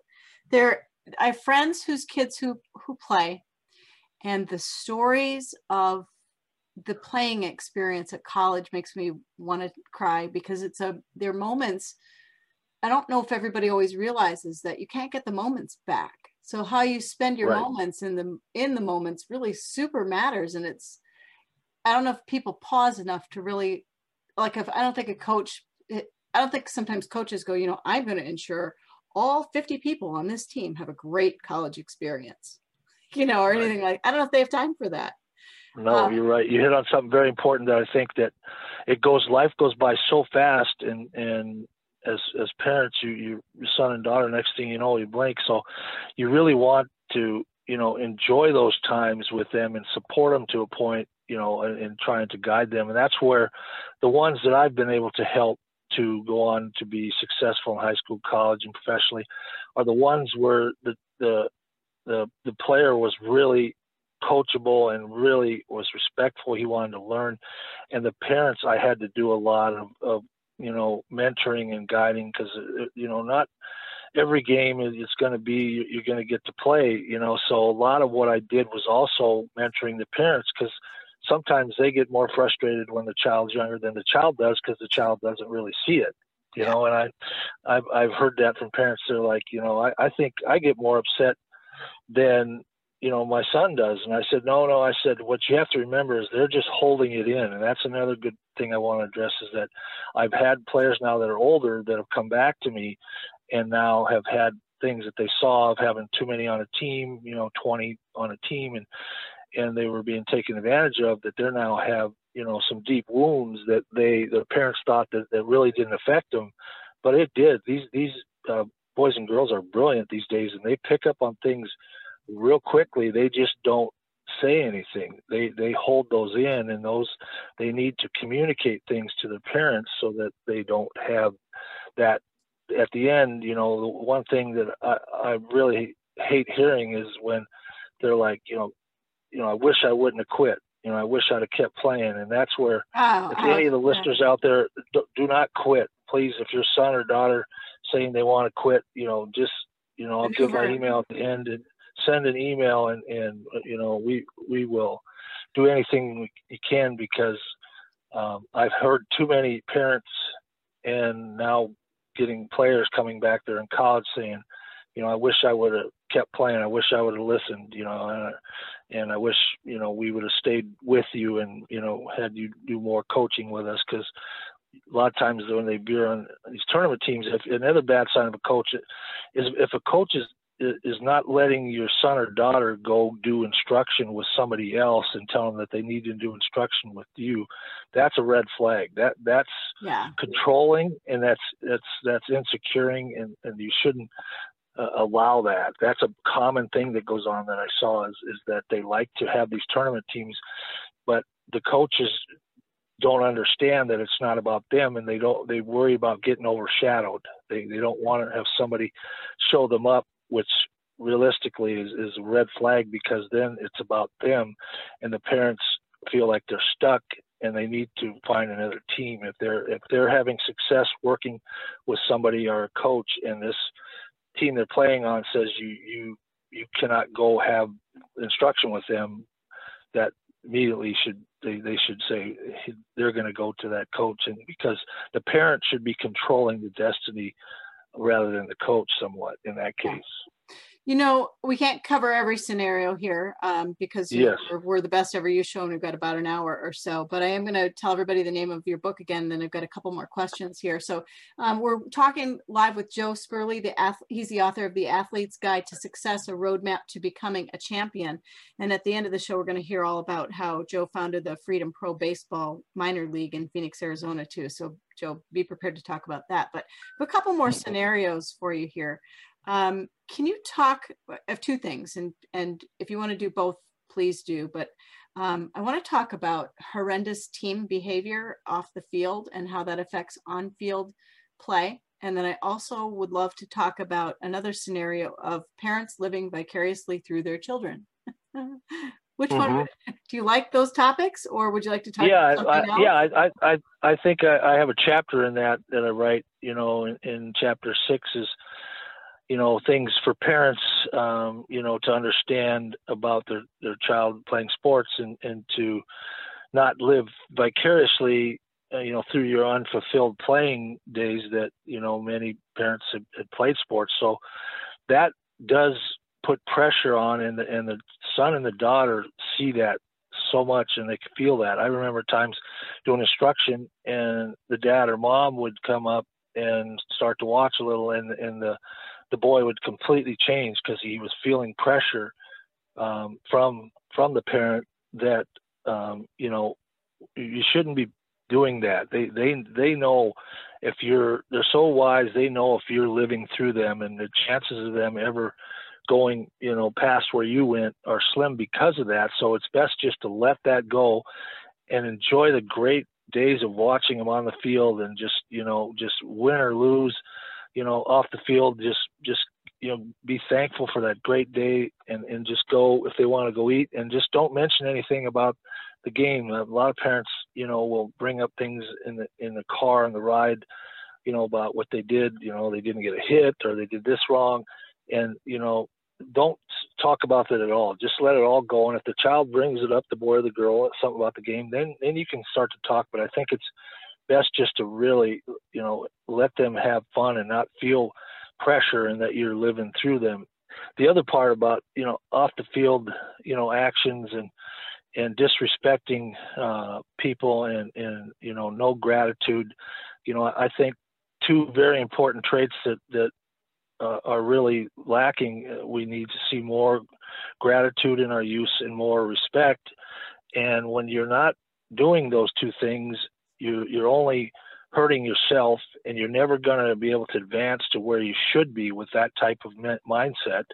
they're I have friends whose kids who who play, and the stories of the playing experience at college makes me want to cry because it's a there are moments I don't know if everybody always realizes that you can't get the moments back. So how you spend your right. moments in the in the moments really super matters. And it's I don't know if people pause enough to really like if I don't think a coach I don't think sometimes coaches go, you know, I'm going to ensure all 50 people on this team have a great college experience, you know, or anything like. I don't know if they have time for that. No, um, you're right. You hit on something very important that I think that it goes. Life goes by so fast, and and as as parents, you, you your son and daughter, next thing you know, you blink. So you really want to you know enjoy those times with them and support them to a point you know and, and trying to guide them. And that's where the ones that i've been able to help to go on to be successful in high school college and professionally are the ones where the the the, the player was really coachable and really was respectful. He wanted to learn. And the parents i had to do a lot of, of you know, mentoring and guiding because, uh, you know, not every game is going to be you're going to get to play, you know. So a lot of what I did was also mentoring the parents because sometimes they get more frustrated when the child's younger than the child does because the child doesn't really see it, you know. And I, I've I've heard that from parents. They're like, you know, I, I think I get more upset than you know my son does and i said no no i said what you have to remember is they're just holding it in and that's another good thing i want to address is that i've had players now that are older that have come back to me and now have had things that they saw of having too many on a team you know 20 on a team and and they were being taken advantage of that they now have you know some deep wounds that they their parents thought that that really didn't affect them. But it did. These these uh, boys and girls are brilliant these days and they pick up on things real quickly. They just don't say anything. They they hold those in and those they need to communicate things to their parents so that they don't have that at the end you know the one thing that i i really hate hearing is when they're like you know you know i wish i wouldn't have quit. You know i wish i'd have kept playing. And that's where oh, if any of the listeners out there do, do not quit. Please if your son or daughter saying they want to quit you know just you know i'll give my email at the end and send an email and and you know we we will do anything we can because um, I've heard too many parents and now getting players coming back there in college saying, you know, I wish I would have kept playing. I wish I would have listened. You know, and, and I wish you know we would have stayed with you and you know had you do more coaching with us because a lot of times when they be on these tournament teams, if another bad sign of a coach is if a coach is is not letting your son or daughter go do instruction with somebody else and tell them that they need to do instruction with you that's a red flag. That that's yeah. controlling and that's that's that's insecuring and and you shouldn't uh, allow that. That's a common thing that goes on that i saw is is that they like to have these tournament teams but the coaches don't understand that it's not about them and they don't they worry about getting overshadowed. They they don't want to have somebody show them up which realistically is, is a red flag because then it's about them and the parents feel like they're stuck and they need to find another team. If they're if they're having success working with somebody or a coach and this team they're playing on says you you you cannot go have instruction with them that immediately should they, they should say they're going to go to that coach. And because the parent should be controlling the destiny rather than the coach somewhat in that case. You know, we can't cover every scenario here um, because yes. we're, we're, the best ever you show and we've got about an hour or so. But I am going to tell everybody the name of your book again. Then I've got a couple more questions here. So um, we're talking live with Joe Sperle. The ath- he's the author of the Athlete's Guide to Success: A Roadmap to Becoming a Champion. And at the end of the show, we're going to hear all about how Joe founded the Freedom Pro Baseball minor league in Phoenix, Arizona, too. So Joe, be prepared to talk about that. But a couple more scenarios for you here. Um, can you talk of two things? And, and if you want to do both, please do. But um, I want to talk about horrendous team behavior off the field and how that affects on field play. And then I also would love to talk about another scenario of parents living vicariously through their children. Which mm-hmm. one do you like those topics, or would you like to talk? Yeah, about I, yeah, I, I, I think I, I, have a chapter in that that I write. You know, in, in chapter six is you know things for parents um, you know to understand about their their child playing sports and and to not live vicariously uh, you know through your unfulfilled playing days that you know many parents had, had played sports. So that does put pressure on and the and the son and the daughter see that so much and they feel that. I remember times doing instruction and the dad or mom would come up and start to watch a little and and the the boy would completely change because he was feeling pressure um, from from the parent that um, you know you shouldn't be doing that. They they they know if you're they're so wise. They know if you're living through them, and the chances of them ever going you know past where you went are slim because of that. So it's best just to let that go and enjoy the great days of watching them on the field and just you know just win or lose you know, off the field, just just you know, be thankful for that great day and and just go if they want to go eat and just don't mention anything about the game. A lot of parents, you know, will bring up things in the in the car and the ride, you know, about what they did. You know, they didn't get a hit or they did this wrong, and you know, don't talk about that at all. Just let it all go. And if the child brings it up, the boy or the girl, something about the game, then then you can start to talk. But I think it's best just to really, you know, let them have fun and not feel pressure and that you're living through them. the other part about you know off the field you know actions and and disrespecting uh, people and and you know no gratitude you know i think two very important traits that that uh, are really lacking uh, we need to see more gratitude in our use and more respect and when you're not doing those two things you you're only hurting yourself and you're never going to be able to advance to where you should be with that type of mindset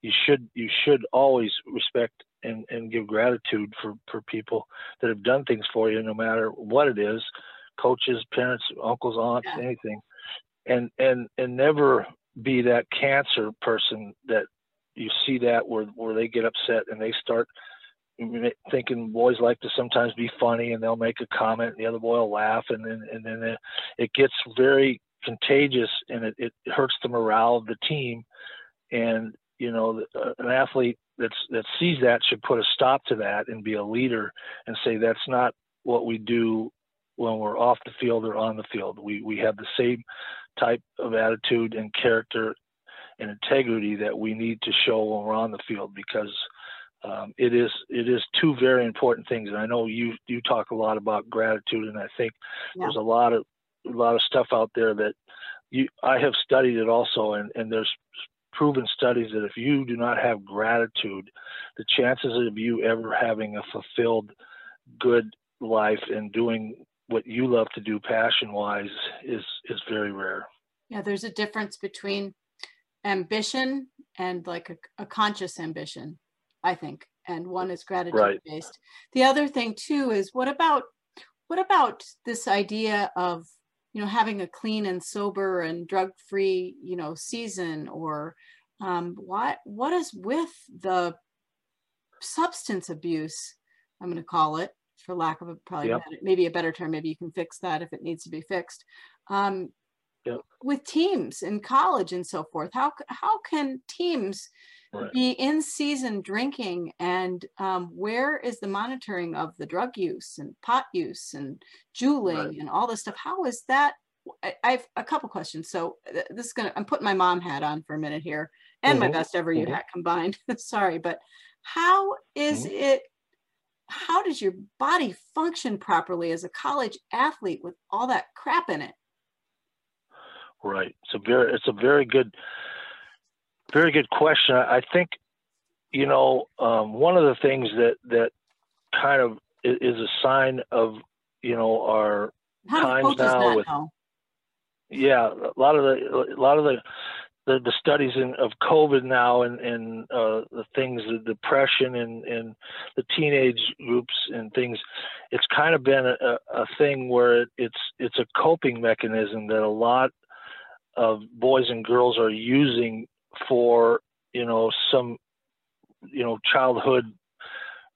you should you should always respect and, and give gratitude for, for people that have done things for you no matter what it is coaches parents uncles aunts yeah. anything and and and never be that cancer person that you see that where where they get upset and they start thinking boys like to sometimes be funny and they'll make a comment and the other boy will laugh and then and then it gets very contagious and it, it hurts the morale of the team. And you know uh, an athlete that's that sees that should put a stop to that and be a leader and say that's not what we do when we're off the field or on the field. We we have the same type of attitude and character and integrity that we need to show when we're on the field because um, it is it is two very important things. And I know you you talk a lot about gratitude, and I think yeah. there's a lot of a lot of stuff out there that you I have studied it also, and and there's proven studies that if you do not have gratitude, the chances of you ever having a fulfilled, good life and doing what you love to do passion wise is is very rare. Yeah, there's a difference between ambition and like a, a conscious ambition I think, and one is gratitude right. based. The other thing too is what about what about this idea of you know having a clean and sober and drug free you know season or um, what what is with the substance abuse i'm going to call it for lack of a probably yep. better, maybe a better term maybe you can fix that if it needs to be fixed um, yep. with teams in college and so forth how how can teams right. be in season drinking and um, where is the monitoring of the drug use and pot use and juuling right. and all this stuff how is that I, I have a couple questions so this is gonna i'm putting my mom hat on for a minute here and mm-hmm. my best ever you mm-hmm. hat combined sorry but how is mm-hmm. it how does your body function properly as a college athlete with all that crap in it right it's a very it's a very good very good question. I think, you know, um, one of the things that that kind of is a sign of, you know, our How times now with, know? yeah, a lot of the, a lot of the, the, the studies in, of COVID now and, and uh, the things, the depression and, and the teenage groups and things, it's kind of been a, a thing where it, it's it's a coping mechanism that a lot of boys and girls are using for you know some you know childhood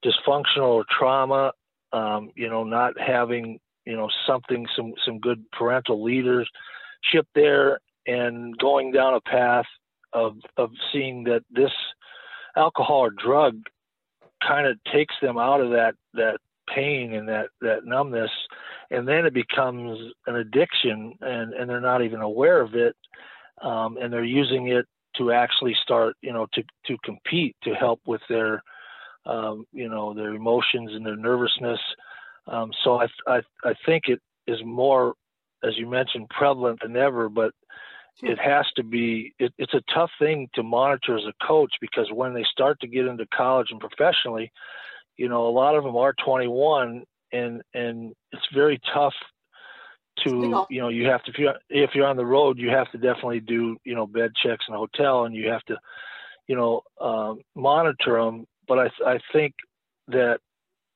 dysfunctional or trauma um, you know not having you know something some some good parental leadership there and going down a path of of seeing that this alcohol or drug kind of takes them out of that that pain and that that numbness. And then it becomes an addiction and and they're not even aware of it um, and they're using it to actually start, you know, to to compete to help with their, um, you know, their emotions and their nervousness. Um, so I, I I think it is more, as you mentioned, prevalent than ever. But it has to be. It, it's a tough thing to monitor as a coach because when they start to get into college and professionally, you know, a lot of them are 21, and and it's very tough to you know you have to if you're if you're on the road you have to definitely do you know bed checks in a hotel and you have to you know um, monitor them but I I think that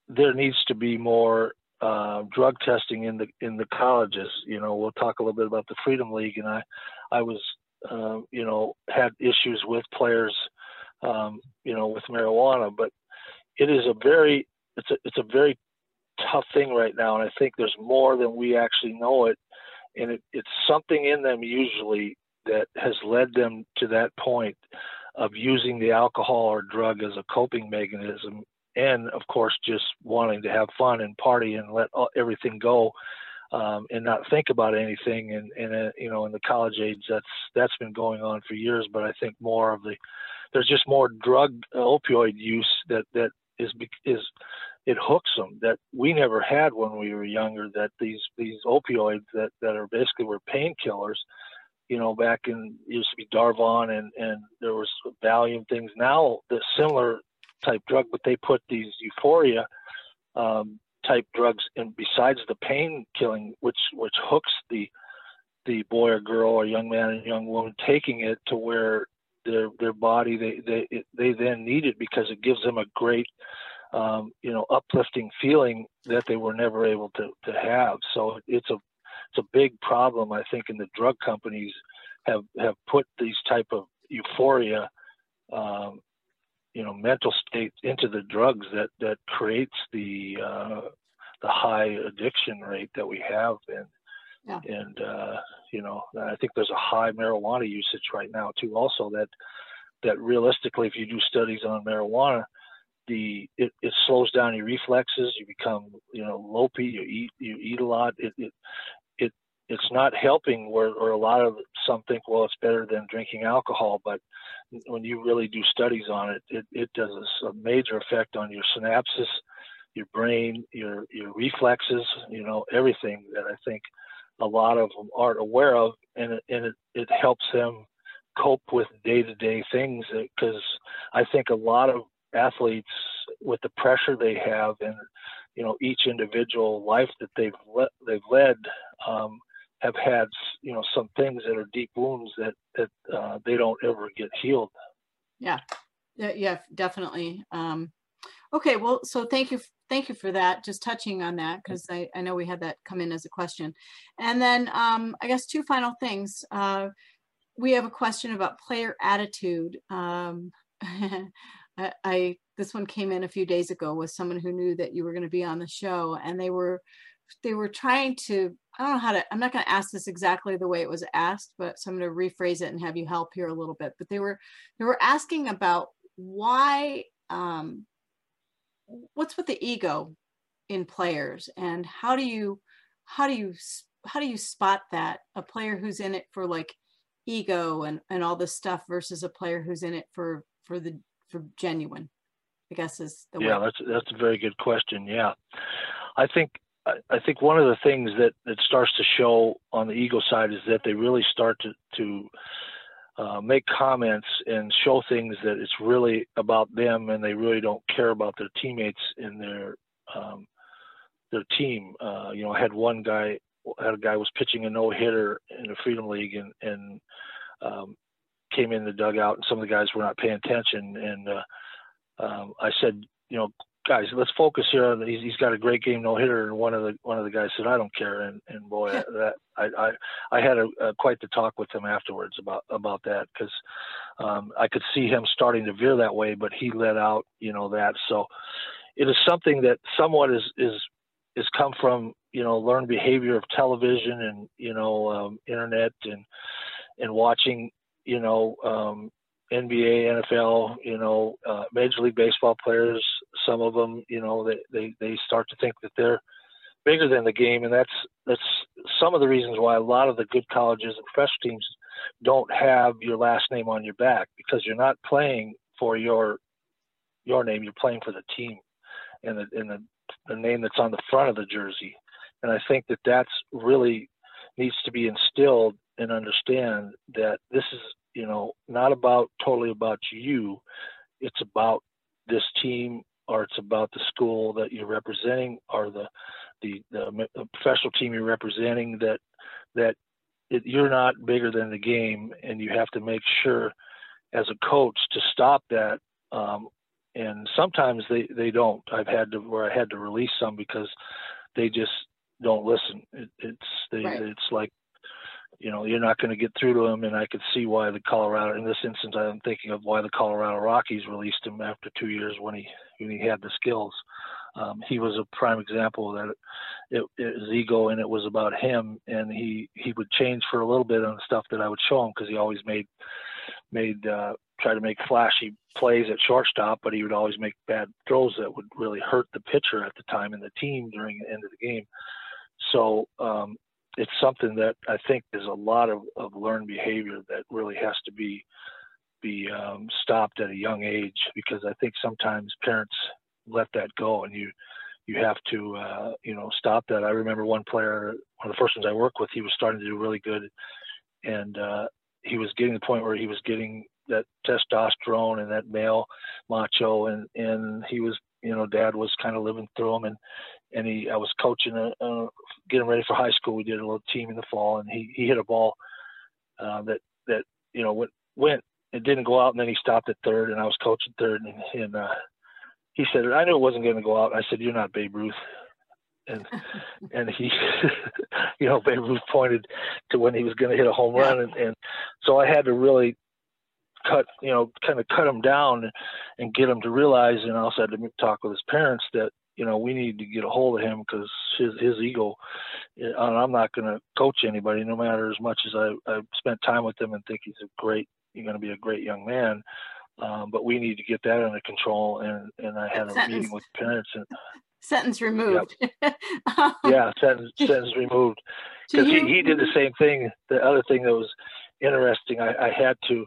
there needs to be more uh, drug testing in the in the colleges. You know we'll talk a little bit about the Freedom League and I I was uh, you know had issues with players um, you know with marijuana. But it is a very it's a it's a very tough thing right now, and I think there's more than we actually know it, and it, it's something in them usually that has led them to that point of using the alcohol or drug as a coping mechanism, and of course just wanting to have fun and party and let everything go. um, and not think about anything. And, and uh, you know, in the college age, that's that's been going on for years. But I think more of the there's just more drug uh, opioid use that that is is it hooks them that we never had when we were younger. That these these opioids that that are basically were painkillers. You know, back in used to be Darvon and and there was Valium things. Now the similar type drug, but they put these euphoria um, type drugs and besides the pain killing, which which hooks the the boy or girl or young man and young woman taking it to where their their body they they they then need it because it gives them a great um, you know uplifting feeling that they were never able to to have. So it's a it's a big problem I think, and the drug companies have have put these type of euphoria um, you know mental state into the drugs that that creates the uh, the high addiction rate that we have and yeah. and uh, you know I think there's a high marijuana usage right now too also that that realistically if you do studies on marijuana the it, it slows down your reflexes. You become you know lopey you eat you eat a lot. It it, it it's not helping where or a lot of some think well it's better than drinking alcohol but when you really do studies on it, it, it does a major effect on your synapses, your brain, your your reflexes, you know, everything that I think a lot of them aren't aware of, and it, and it, it helps them cope with day-to-day things because I think a lot of athletes with the pressure they have and you know each individual life that they've le- they've led um, have had you know some things that are deep wounds that that uh, they don't ever get healed. Yeah. Yeah, definitely. Um, okay well so thank you thank you for that just touching on that because I, I know we had that come in as a question. And then um, i guess two final things uh, we have a question about player attitude um, I, this one came in a few days ago with someone who knew that you were going to be on the show and they were they were trying to I don't know how to, I'm not going to ask this exactly the way it was asked, but so I'm going to rephrase it and have you help here a little bit. But they were, they were asking about why, um, what's with the ego in players and how do you, how do you, how do you spot that a player who's in it for like ego and, and all this stuff versus a player who's in it for, for the, for genuine, I guess is the yeah, way. that's, that's a very good question. Yeah. I think I think one of the things that, that starts to show on the ego side is that they really start to, to uh, make comments and show things that it's really about them and they really don't care about their teammates in their um, their team. Uh, you know, I had one guy had a guy was pitching a no hitter in the Freedom League and and um, came in the dugout and some of the guys were not paying attention and uh, um, I said, you know, guys, let's focus here on. He's, he's got a great game no hitter, and one of the one of the guys said, I don't care, and and boy, that I I I had a, a quite the talk with him afterwards about about that because um, I could see him starting to veer that way, but he let out you know that. So it is something that somewhat is is is come from you know learned behavior of television and you know um, internet and and watching you know um, NBA, NFL, you know, uh, Major League Baseball players. Some of them, you know, they, they they start to think that they're bigger than the game, and that's that's some of the reasons why a lot of the good colleges and professional teams don't have your last name on your back because you're not playing for your your name. You're playing for the team and the and the, the name that's on the front of the jersey. And I think that that's really needs to be instilled and understand that this is you know, not about totally about you. It's about this team or it's about the school that you're representing or the the, the, professional team you're representing that that it, you're not bigger than the game and you have to make sure as a coach to stop that um, and sometimes they, they don't i've had to where i had to release some because they just don't listen it, it's they, right. it's like you know, you're not going to get through to him. And I could see why the Colorado, in this instance, I'm thinking of why the Colorado Rockies released him after two years when he when he had the skills. Um, he was a prime example that it, it was ego and it was about him. And he he would change for a little bit on stuff that I would show him because he always made made uh, try to make flashy plays at shortstop, but he would always make bad throws that would really hurt the pitcher at the time and the team during the end of the game. So um, it's something that I think is a lot of, of learned behavior that really has to be be um, stopped at a young age because I think sometimes parents let that go and you you have to uh, you know stop that. I remember one player, one of the first ones I worked with, he was starting to do really good, and uh, he was getting to the point where he was getting that testosterone and that male macho, and and he was you know dad was kind of living through him, and and he I was coaching a, uh, getting ready for high school. We did a little team in the fall, and he he hit a ball uh, that that you know went went it didn't go out, and then he stopped at third, and I was coaching third, and, and uh, he said, I knew it wasn't going to go out. I said, you're not Babe Ruth. And, and he, you know, Babe Ruth pointed to when he was going to hit a home run. And, and so I had to really cut, you know, kind of cut him down and get him to realize, and I also had to talk with his parents that, you know, we need to get a hold of him because his, his ego, and I'm not going to coach anybody, no matter as much as I, I've spent time with him and think he's a great, you're going to be a great young man. Um, but we need to get that under control. And, and I had a sentence, meeting with parents and sentence removed. Yep. yeah, sentence, sentence removed. Because he, he did the same thing. The other thing that was interesting, I, I had to,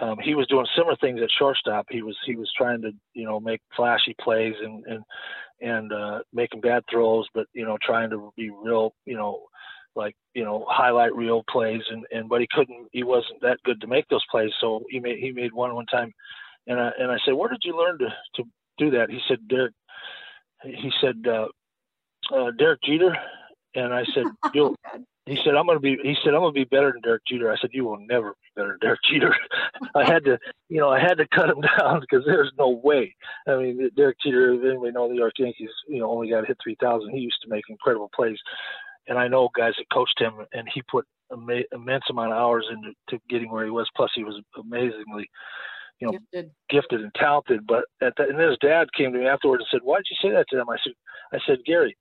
um, he was doing similar things at shortstop. He was, he was trying to, you know, make flashy plays and, and, and, uh, making bad throws, but, you know, trying to be real, you know, like you know highlight real plays and and but he couldn't he wasn't that good to make those plays so he made he made one one time. And I and I said where did you learn to to do that? He said Derek he said uh, uh Derek Jeter. And I said you'll he said I'm gonna be he said I'm gonna be better than Derek Jeter I said you will never be better than Derek Jeter I had to you know I had to cut him down because there's no way I mean Derek Jeter if anybody know the York Yankees you know only got to hit 3,000 he used to make incredible plays and I know guys that coached him, and he put ima- immense amount of hours into to getting where he was. Plus, he was amazingly, you know, gifted, gifted and talented. But at that, and his dad came to me afterwards and said, "Why did you say that to him?" I said, "I said, Gary,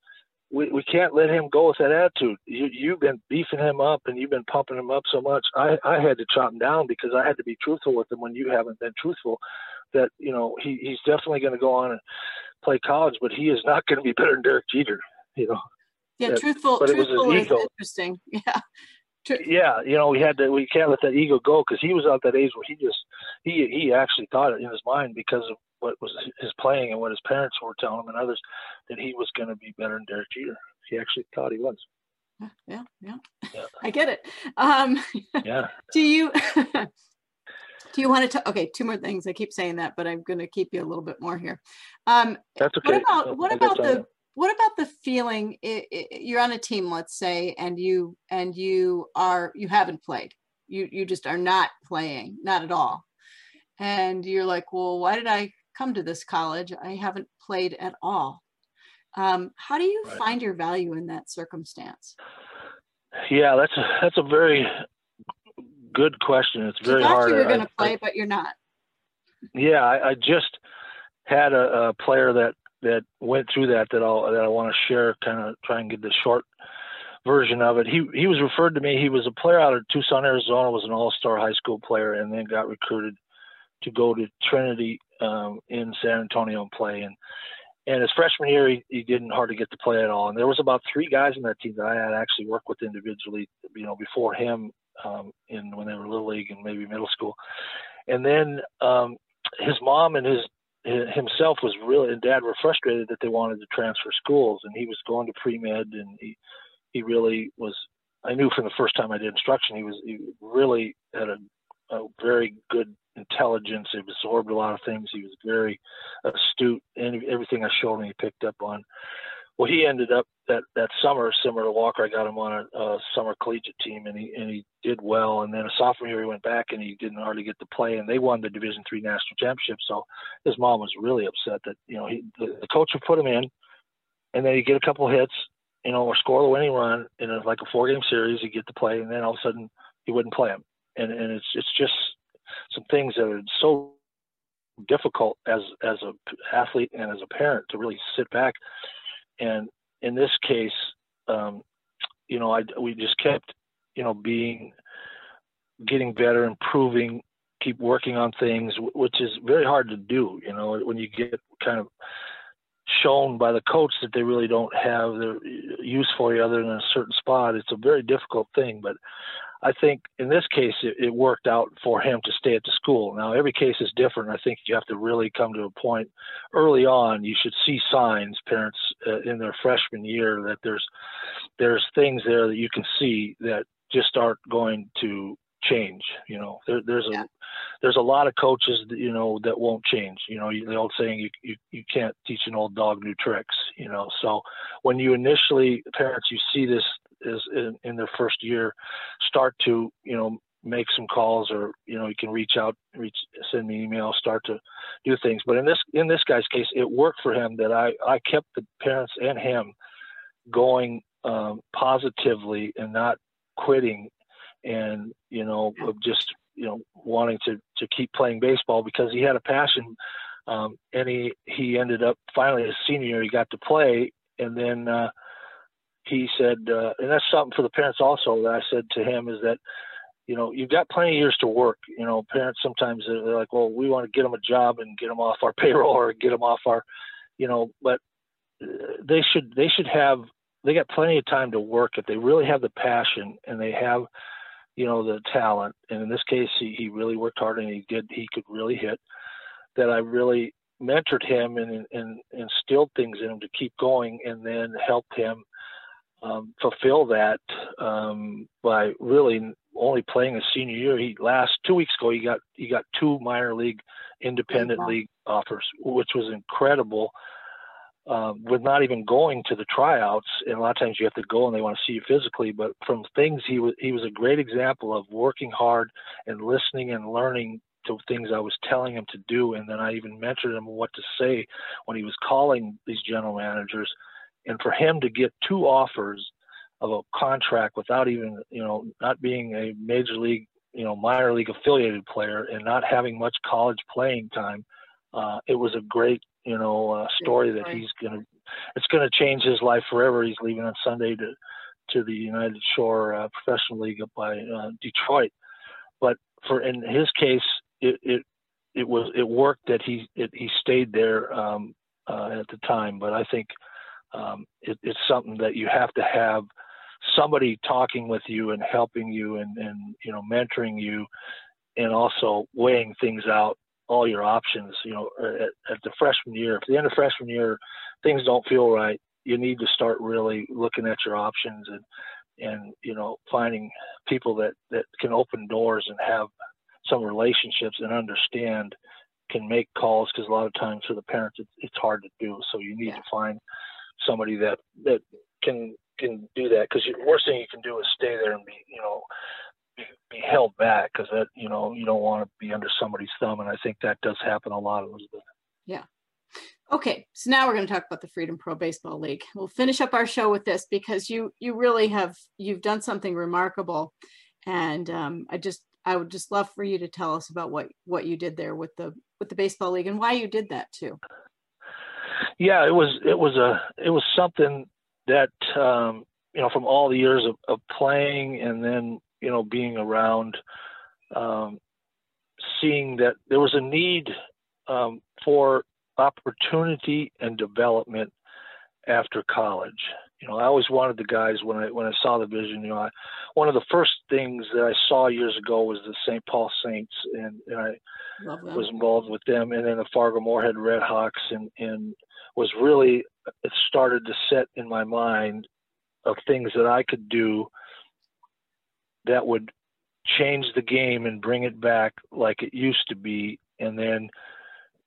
we, we can't let him go with that attitude. You, you've been beefing him up and you've been pumping him up so much. I, I had to chop him down because I had to be truthful with him when you haven't been truthful. That you know he, he's definitely going to go on and play college, but he is not going to be better than Derek Jeter. You know." Yeah, that, truthful. But truthful is interesting. Yeah. Yeah, you know, we had to. We can't let that ego go because he was at that age where he just he he actually thought it in his mind because of what was his playing and what his parents were telling him and others that he was going to be better than Derek Jeter. He actually thought he was. Yeah, yeah, yeah. I get it. Um, yeah. Do you? do you want to? T- okay, two more things. I keep saying that, but I'm going to keep you a little bit more here. Um, That's okay. What about what about the what about the feeling it, it, you're on a team let's say and you and you are you haven't played. You you just are not playing not at all. And you're like well why did i come to this college? I haven't played at all. Um, how do you right. find your value in that circumstance? Yeah that's a that's a very good question. It's very you hard. you were going to play I, but you're not. Yeah I, I just had a, a player that that went through that that I'll that I want to share. Kind of try and get the short version of it. He he was referred to me. He was a player out of Tucson, Arizona. Was an all-star high school player, and then got recruited to go to Trinity um, in San Antonio and play. And and his freshman year, he, he didn't hardly get to play at all. And there was about three guys in that team that I had actually worked with individually, you know, before him um, in when they were little league and maybe middle school. And then um, his mom and his himself was really and dad were frustrated that they wanted to transfer schools and he was going to pre-med and he he really was i knew from the first time i did instruction he was he really had a, a very good intelligence he absorbed a lot of things he was very astute and everything i showed him he picked up on well, he ended up that that summer, similar to Walker. I got him on a, a summer collegiate team, and he and he did well. And then a sophomore year, he went back, and he didn't hardly get to play. And they won the Division three national championship. So his mom was really upset that you know he the, the coach would put him in, and then he'd get a couple hits, you know, or score the winning run in a, like a four game series. He'd get to play, and then all of a sudden he wouldn't play him. And and it's it's just some things that are so difficult as as a athlete and as a parent to really sit back and in this case, um, you know, I, we just kept, you know, being, getting better, improving, keep working on things, which is very hard to do. You know, when you get kind of shown by the coach that they really don't have their use for you other than a certain spot, it's a very difficult thing. But I think in this case, it, it, worked out for him to stay at the school. Now, every case is different. I think you have to really come to a point early on. You should see signs, parents, uh, in their freshman year that there's there's things there that you can see that just aren't going to change. You know, there, there's a yeah. there's a lot of coaches that, you know that won't change. You know, the old saying you, you you can't teach an old dog new tricks. You know, so when you initially parents you see this is in, in their first year start to you know make some calls or you know you can reach out reach send me email start to do things. But in this in this guy's case it worked for him that i i kept the parents and him going um, positively and not quitting and you know just you know wanting to to keep playing baseball because he had a passion um, and he he ended up finally his senior he got to play and then uh, he said, uh, and that's something for the parents also that I said to him is that, you know, you've got plenty of years to work. You know, parents sometimes they're like, well, we want to get them a job and get them off our payroll or get them off our, you know, but uh, they should they should have they got plenty of time to work if they really have the passion and they have, you know, the talent. And in this case, he, he really worked hard and he did he could really hit. That I really mentored him and, and, and instilled things in him to keep going and then helped him um, fulfill that um, by really only playing a senior year. He last two weeks ago he got he got two minor league independent league offers, which was incredible. Um, with not even going to the tryouts, and a lot of times you have to go and they want to see you physically. But from things he was he was a great example of working hard and listening and learning to things I was telling him to do, and then I even mentored him what to say when he was calling these general managers and for him to get two offers of a contract without even you know not being a major league you know minor league affiliated player and not having much college playing time uh, it was a great you know uh, story that he's gonna it's gonna change his life forever. He's leaving on sunday to to the united shore uh, professional league up by uh, detroit. But for in his case it it it was it worked that he it, he stayed there um, uh, at the time. But i think um, it, it's something that you have to have somebody talking with you and helping you and, and you know mentoring you and also weighing things out all your options you know at, at the freshman year if the end of freshman year things don't feel right you need to start really looking at your options and and you know finding people that that can open doors and have some relationships and understand can make calls because a lot of times for the parents it's, it's hard to do so you need yeah. to find somebody that that can can do that because the worst thing you can do is stay there and be you know be, be held back because that you know you don't want to be under somebody's thumb and I think that does happen a lot, Elizabeth. Yeah. Okay, so now we're going to talk about the Freedom Pro Baseball League. We'll finish up our show with this because you you really have you've done something remarkable, and um, I just I would just love for you to tell us about what what you did there with the with the baseball league and why you did that too yeah, it was it was a it was something that um, you know from all the years of, of playing and then you know being around, um, seeing that there was a need um, for opportunity and development after college. You know, I always wanted the guys when I when I saw the vision. You know, I, one of the first things that I saw years ago was the St. Paul Saints, and, and I was involved with them, and then the Fargo Moorhead Red Hawks, and and was really it started to set in my mind of things that I could do that would change the game and bring it back like it used to be, and then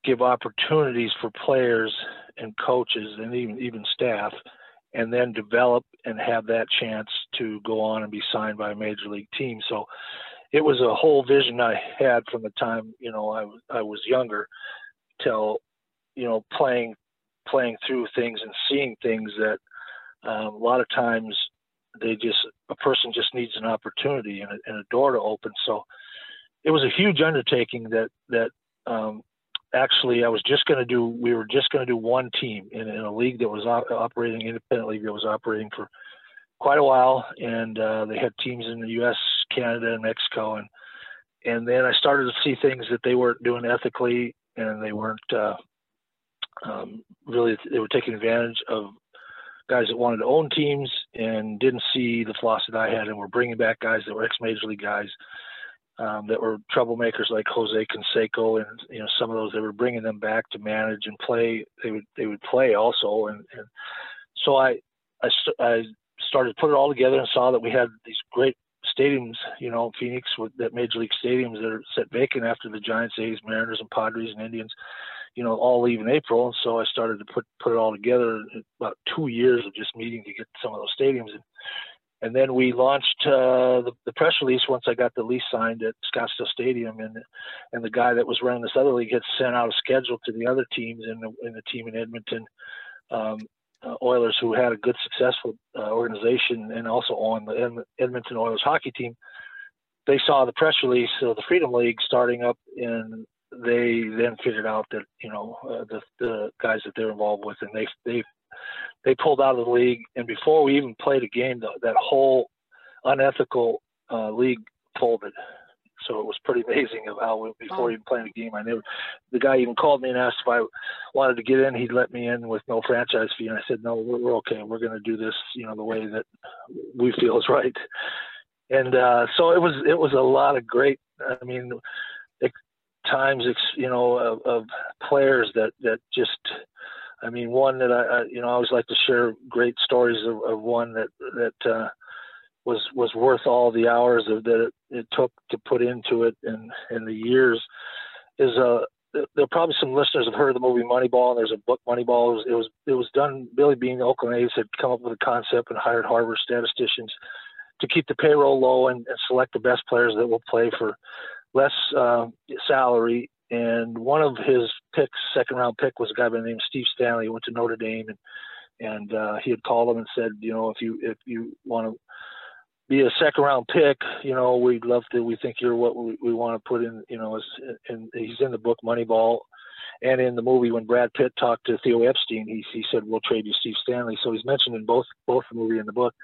give opportunities for players and coaches and even even staff, and then develop and have that chance to go on and be signed by a major league team. So it was a whole vision I had from the time you know I I was younger till you know playing playing through things and seeing things that um, a lot of times they just a person just needs an opportunity and a, and a door to open. So it was a huge undertaking that that um, actually I was just going to do. We were just going to do one team in, in, a league that was op- operating independently. that was operating for quite a while, and uh, they had teams in the U.S., Canada, and Mexico, and and then I started to see things that they weren't doing ethically and they weren't uh, um, really they were taking advantage of guys that wanted to own teams and didn't see the flaws that I had, and were bringing back guys that were ex-major league guys um, that were troublemakers like Jose Canseco and you know some of those. They were bringing them back to manage and play. They would they would play also, and, and so I I, I started to put it all together and saw that we had these great stadiums, you know, Phoenix with that major league stadiums that are set vacant after the Giants, A's, Mariners, and Padres and Indians, you know, all leave in April. And so I started to put put it all together. About two years of just meeting to get some of those stadiums, and and then we launched uh, the, the press release once I got the lease signed at Scottsdale Stadium, and and the guy that was running this other league had sent out a schedule to the other teams in the in the team in Edmonton. Um, uh, Oilers, who had a good, successful uh, organization and also on the Edmonton Oilers hockey team, they saw the press release of the Freedom League starting up, and they then figured out that you know uh, the the guys that they're involved with, and they they they pulled out of the league. And before we even played a game, the, that whole unethical uh, league folded. So it was pretty amazing of how before even playing a game, I knew the guy even called me and asked if I wanted to get in. He'd let me in with no franchise fee, and I said, "No, we're, we're okay. We're going to do this, you know, the way that we feel is right." And uh, so it was. It was a lot of great. I mean, times, you know, of, of players that that just. I mean, one that I, I, you know, I always like to share great stories of, of one that that. Uh, was was worth all the hours of, that it, it took to put into it and and the years is uh there are probably some listeners have heard of the movie Moneyball. There's a book Moneyball. It was, it was it was done. Billy Beane, the Oakland A's, had come up with a concept and hired Harvard statisticians to keep the payroll low and, and select the best players that will play for less uh, salary. And one of his picks, second round pick, was a guy by the name of Steve Stanley. He went to Notre Dame, and and uh, he had called him and said, you know, if you if you want to be a second round pick, you know, we'd love to. We think you're what we, we want to put in. You know, as, and he's in the book Moneyball, and in the movie when Brad Pitt talked to Theo Epstein, he he said we'll trade you Steve Stanley. So he's mentioned in both both the movie and the book.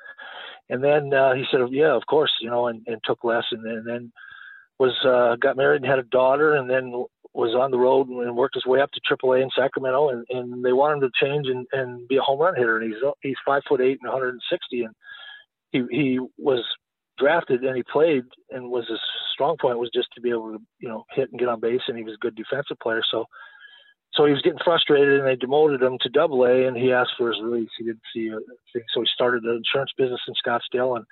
And then uh, he said, yeah, of course, you know, and, and took less, and, and then was uh, got married and had a daughter, and then was on the road and worked his way up to AAA in Sacramento, and, and they wanted him to change and, and be a home run hitter, and he's he's five foot eight and 160, and he he was drafted and he played and was his strong point was just to be able to you know hit and get on base and he was a good defensive player. So so he was getting frustrated and they demoted him to double A and he asked for his release. He didn't see a thing. So he started the insurance business in Scottsdale and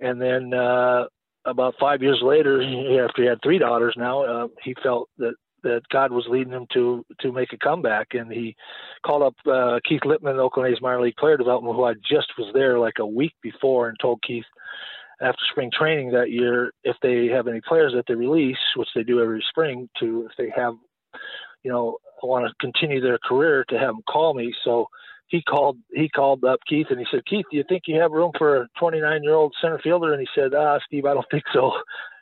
and then uh about five years later after he had three daughters now uh, he felt that that God was leading him to to make a comeback, and he called up uh, Keith Lieppman, Oakland A's minor league player development, who I just was there like a week before, and told Keith after spring training that year if they have any players that they release, which they do every spring, to if they have, you know, want to continue their career, to have them call me. So he called he called up Keith and he said, Keith, do you think you have room for a 29 year old center fielder? And he said, Ah, Steve, I don't think so.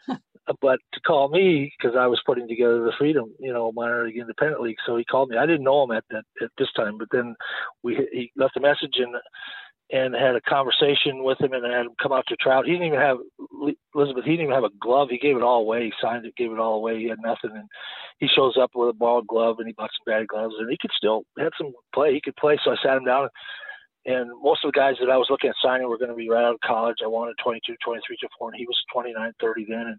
but to call me because I was putting together the Freedom, you know, minor league independent league. So he called me. I didn't know him at that at this time, but then we he left a message and and had a conversation with him and had him come out to trout. He didn't even have Elizabeth. He didn't even have a glove. He gave it all away. He signed it, gave it all away. He had nothing, and he shows up with a ball glove and he bought some batting gloves and he could still had some play. He could play. So I sat him down. And most of the guys that I was looking at signing were going to be right out of college. I wanted 22, 23 to 4, and he was 29, 30 then. And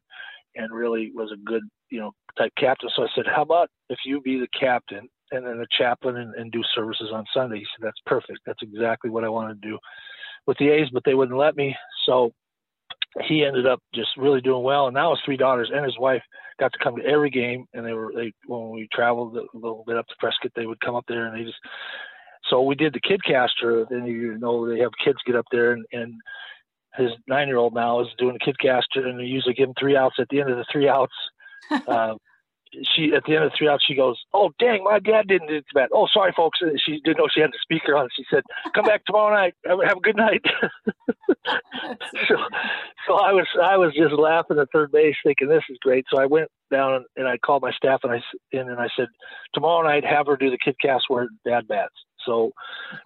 and really was a good, you know, type captain. So I said, how about if you be the captain and then the chaplain and, and do services on Sunday? He said, that's perfect. That's exactly what I want to do with the A's, but they wouldn't let me. So he ended up just really doing well. And now his three daughters and his wife got to come to every game. And they were, they, when we traveled a little bit up to Prescott, they would come up there and they just, so we did the kid caster. Then you know they have kids get up there and, and his nine year old now is doing a kidcaster, and they usually give him three outs. At the end of the three outs, uh, she at the end of the three outs, she goes, "Oh dang, my dad didn't do that. Oh, sorry, folks. She didn't know she had the speaker on. She said, "Come back tomorrow night. Have, a good night." so, so I was I was just laughing at third base, thinking this is great. So I went down and I called my staff and I and I said, "Tomorrow night, have her do the kid cast where dad bats." So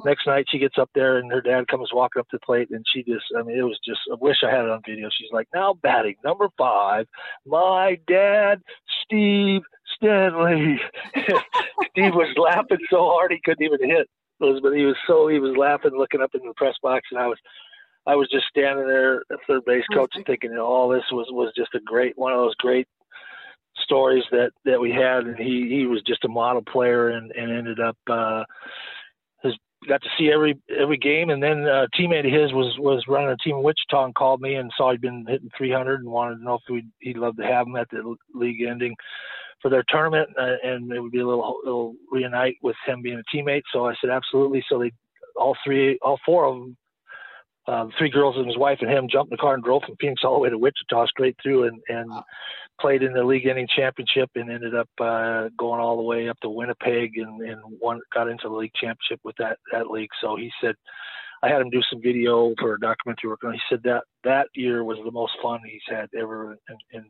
next night she gets up there and her dad comes walking up to the plate and she just, I mean, it was just, I wish I had it on video. She's like, now batting number five, my dad, Steve Stanley. Steve was laughing so hard he couldn't even hit. But he was so he was laughing, looking up in the press box, and I was I was just standing there, at third base coach, and thinking, you know, all this was was just a great one of those great stories that that we had, and he he was just a model player, and and ended up uh, got to see every every game, and then a teammate of his was was running a team in Wichita and called me and saw he'd been hitting 300 and wanted to know if we'd, he'd love to have him at the league ending for their tournament, uh, and it would be a little little reunite with him being a teammate. So I said absolutely. So they all three, all four of them uh, three girls and his wife and him jumped in the car and drove from Phoenix all the way to Wichita straight through and, and. Played in the league ending championship and ended up uh, going all the way up to Winnipeg and, and won, got into the league championship with that, that league. So he said, I had him do some video for a documentary work, and he said that that year was the most fun he's had ever in, in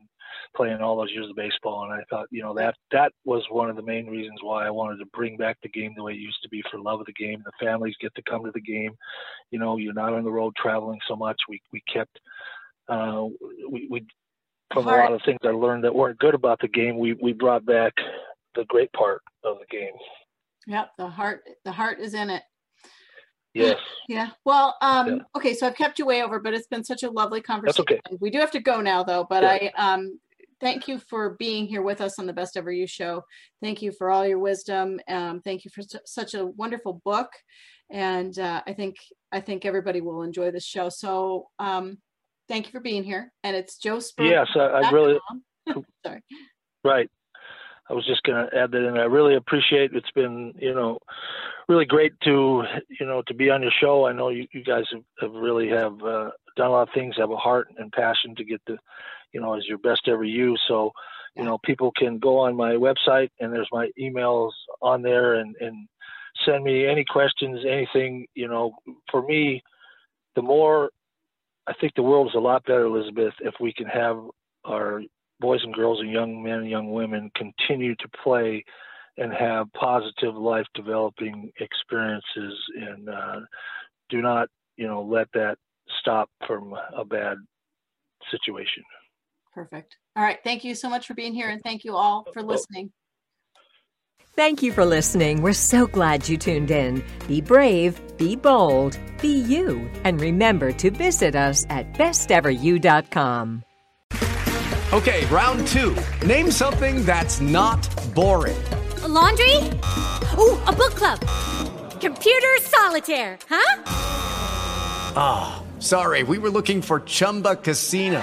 playing all those years of baseball. And I thought, you know, that that was one of the main reasons why I wanted to bring back the game the way it used to be for love of the game. The families get to come to the game. You know, you're not on the road traveling so much. We we kept uh, we we from a lot of things I learned that weren't good about the game. We we brought back the great part of the game. Yep, the heart the heart is in it. Yes. Yeah. Well, um, yeah. okay, so I've kept you way over, but it's been such a lovely conversation. That's okay. We do have to go now though, but yeah. I um thank you for being here with us on the Best Ever You show. Thank you for all your wisdom. Um, thank you for such a wonderful book. And uh, I think I think everybody will enjoy this show. So um, thank you for being here. And it's Joe Sperle. Yes, I, I really. Sorry. Right. I was just going to add that in. I really appreciate. It's been you know really great to you know to be on your show. I know you, you guys have, have really have uh, done a lot of things, have a heart and passion to get the you know, as your best ever you. So, you know, people can go on my website and there's my emails on there and, and send me any questions, anything, you know, for me, the more I think the world is a lot better, Elizabeth, if we can have our boys and girls and young men and young women continue to play and have positive life developing experiences and uh, do not, you know, let that stop from a bad situation. Perfect. All right. Thank you so much for being here and thank you all for listening. Thank you for listening. We're so glad you tuned in. Be brave, be bold, be you, and remember to visit us at besteveryou.com. Okay, round two. Name something that's not boring. A laundry? Ooh, a book club. Computer solitaire, huh? Ah, oh, sorry. We were looking for Chumba Casino.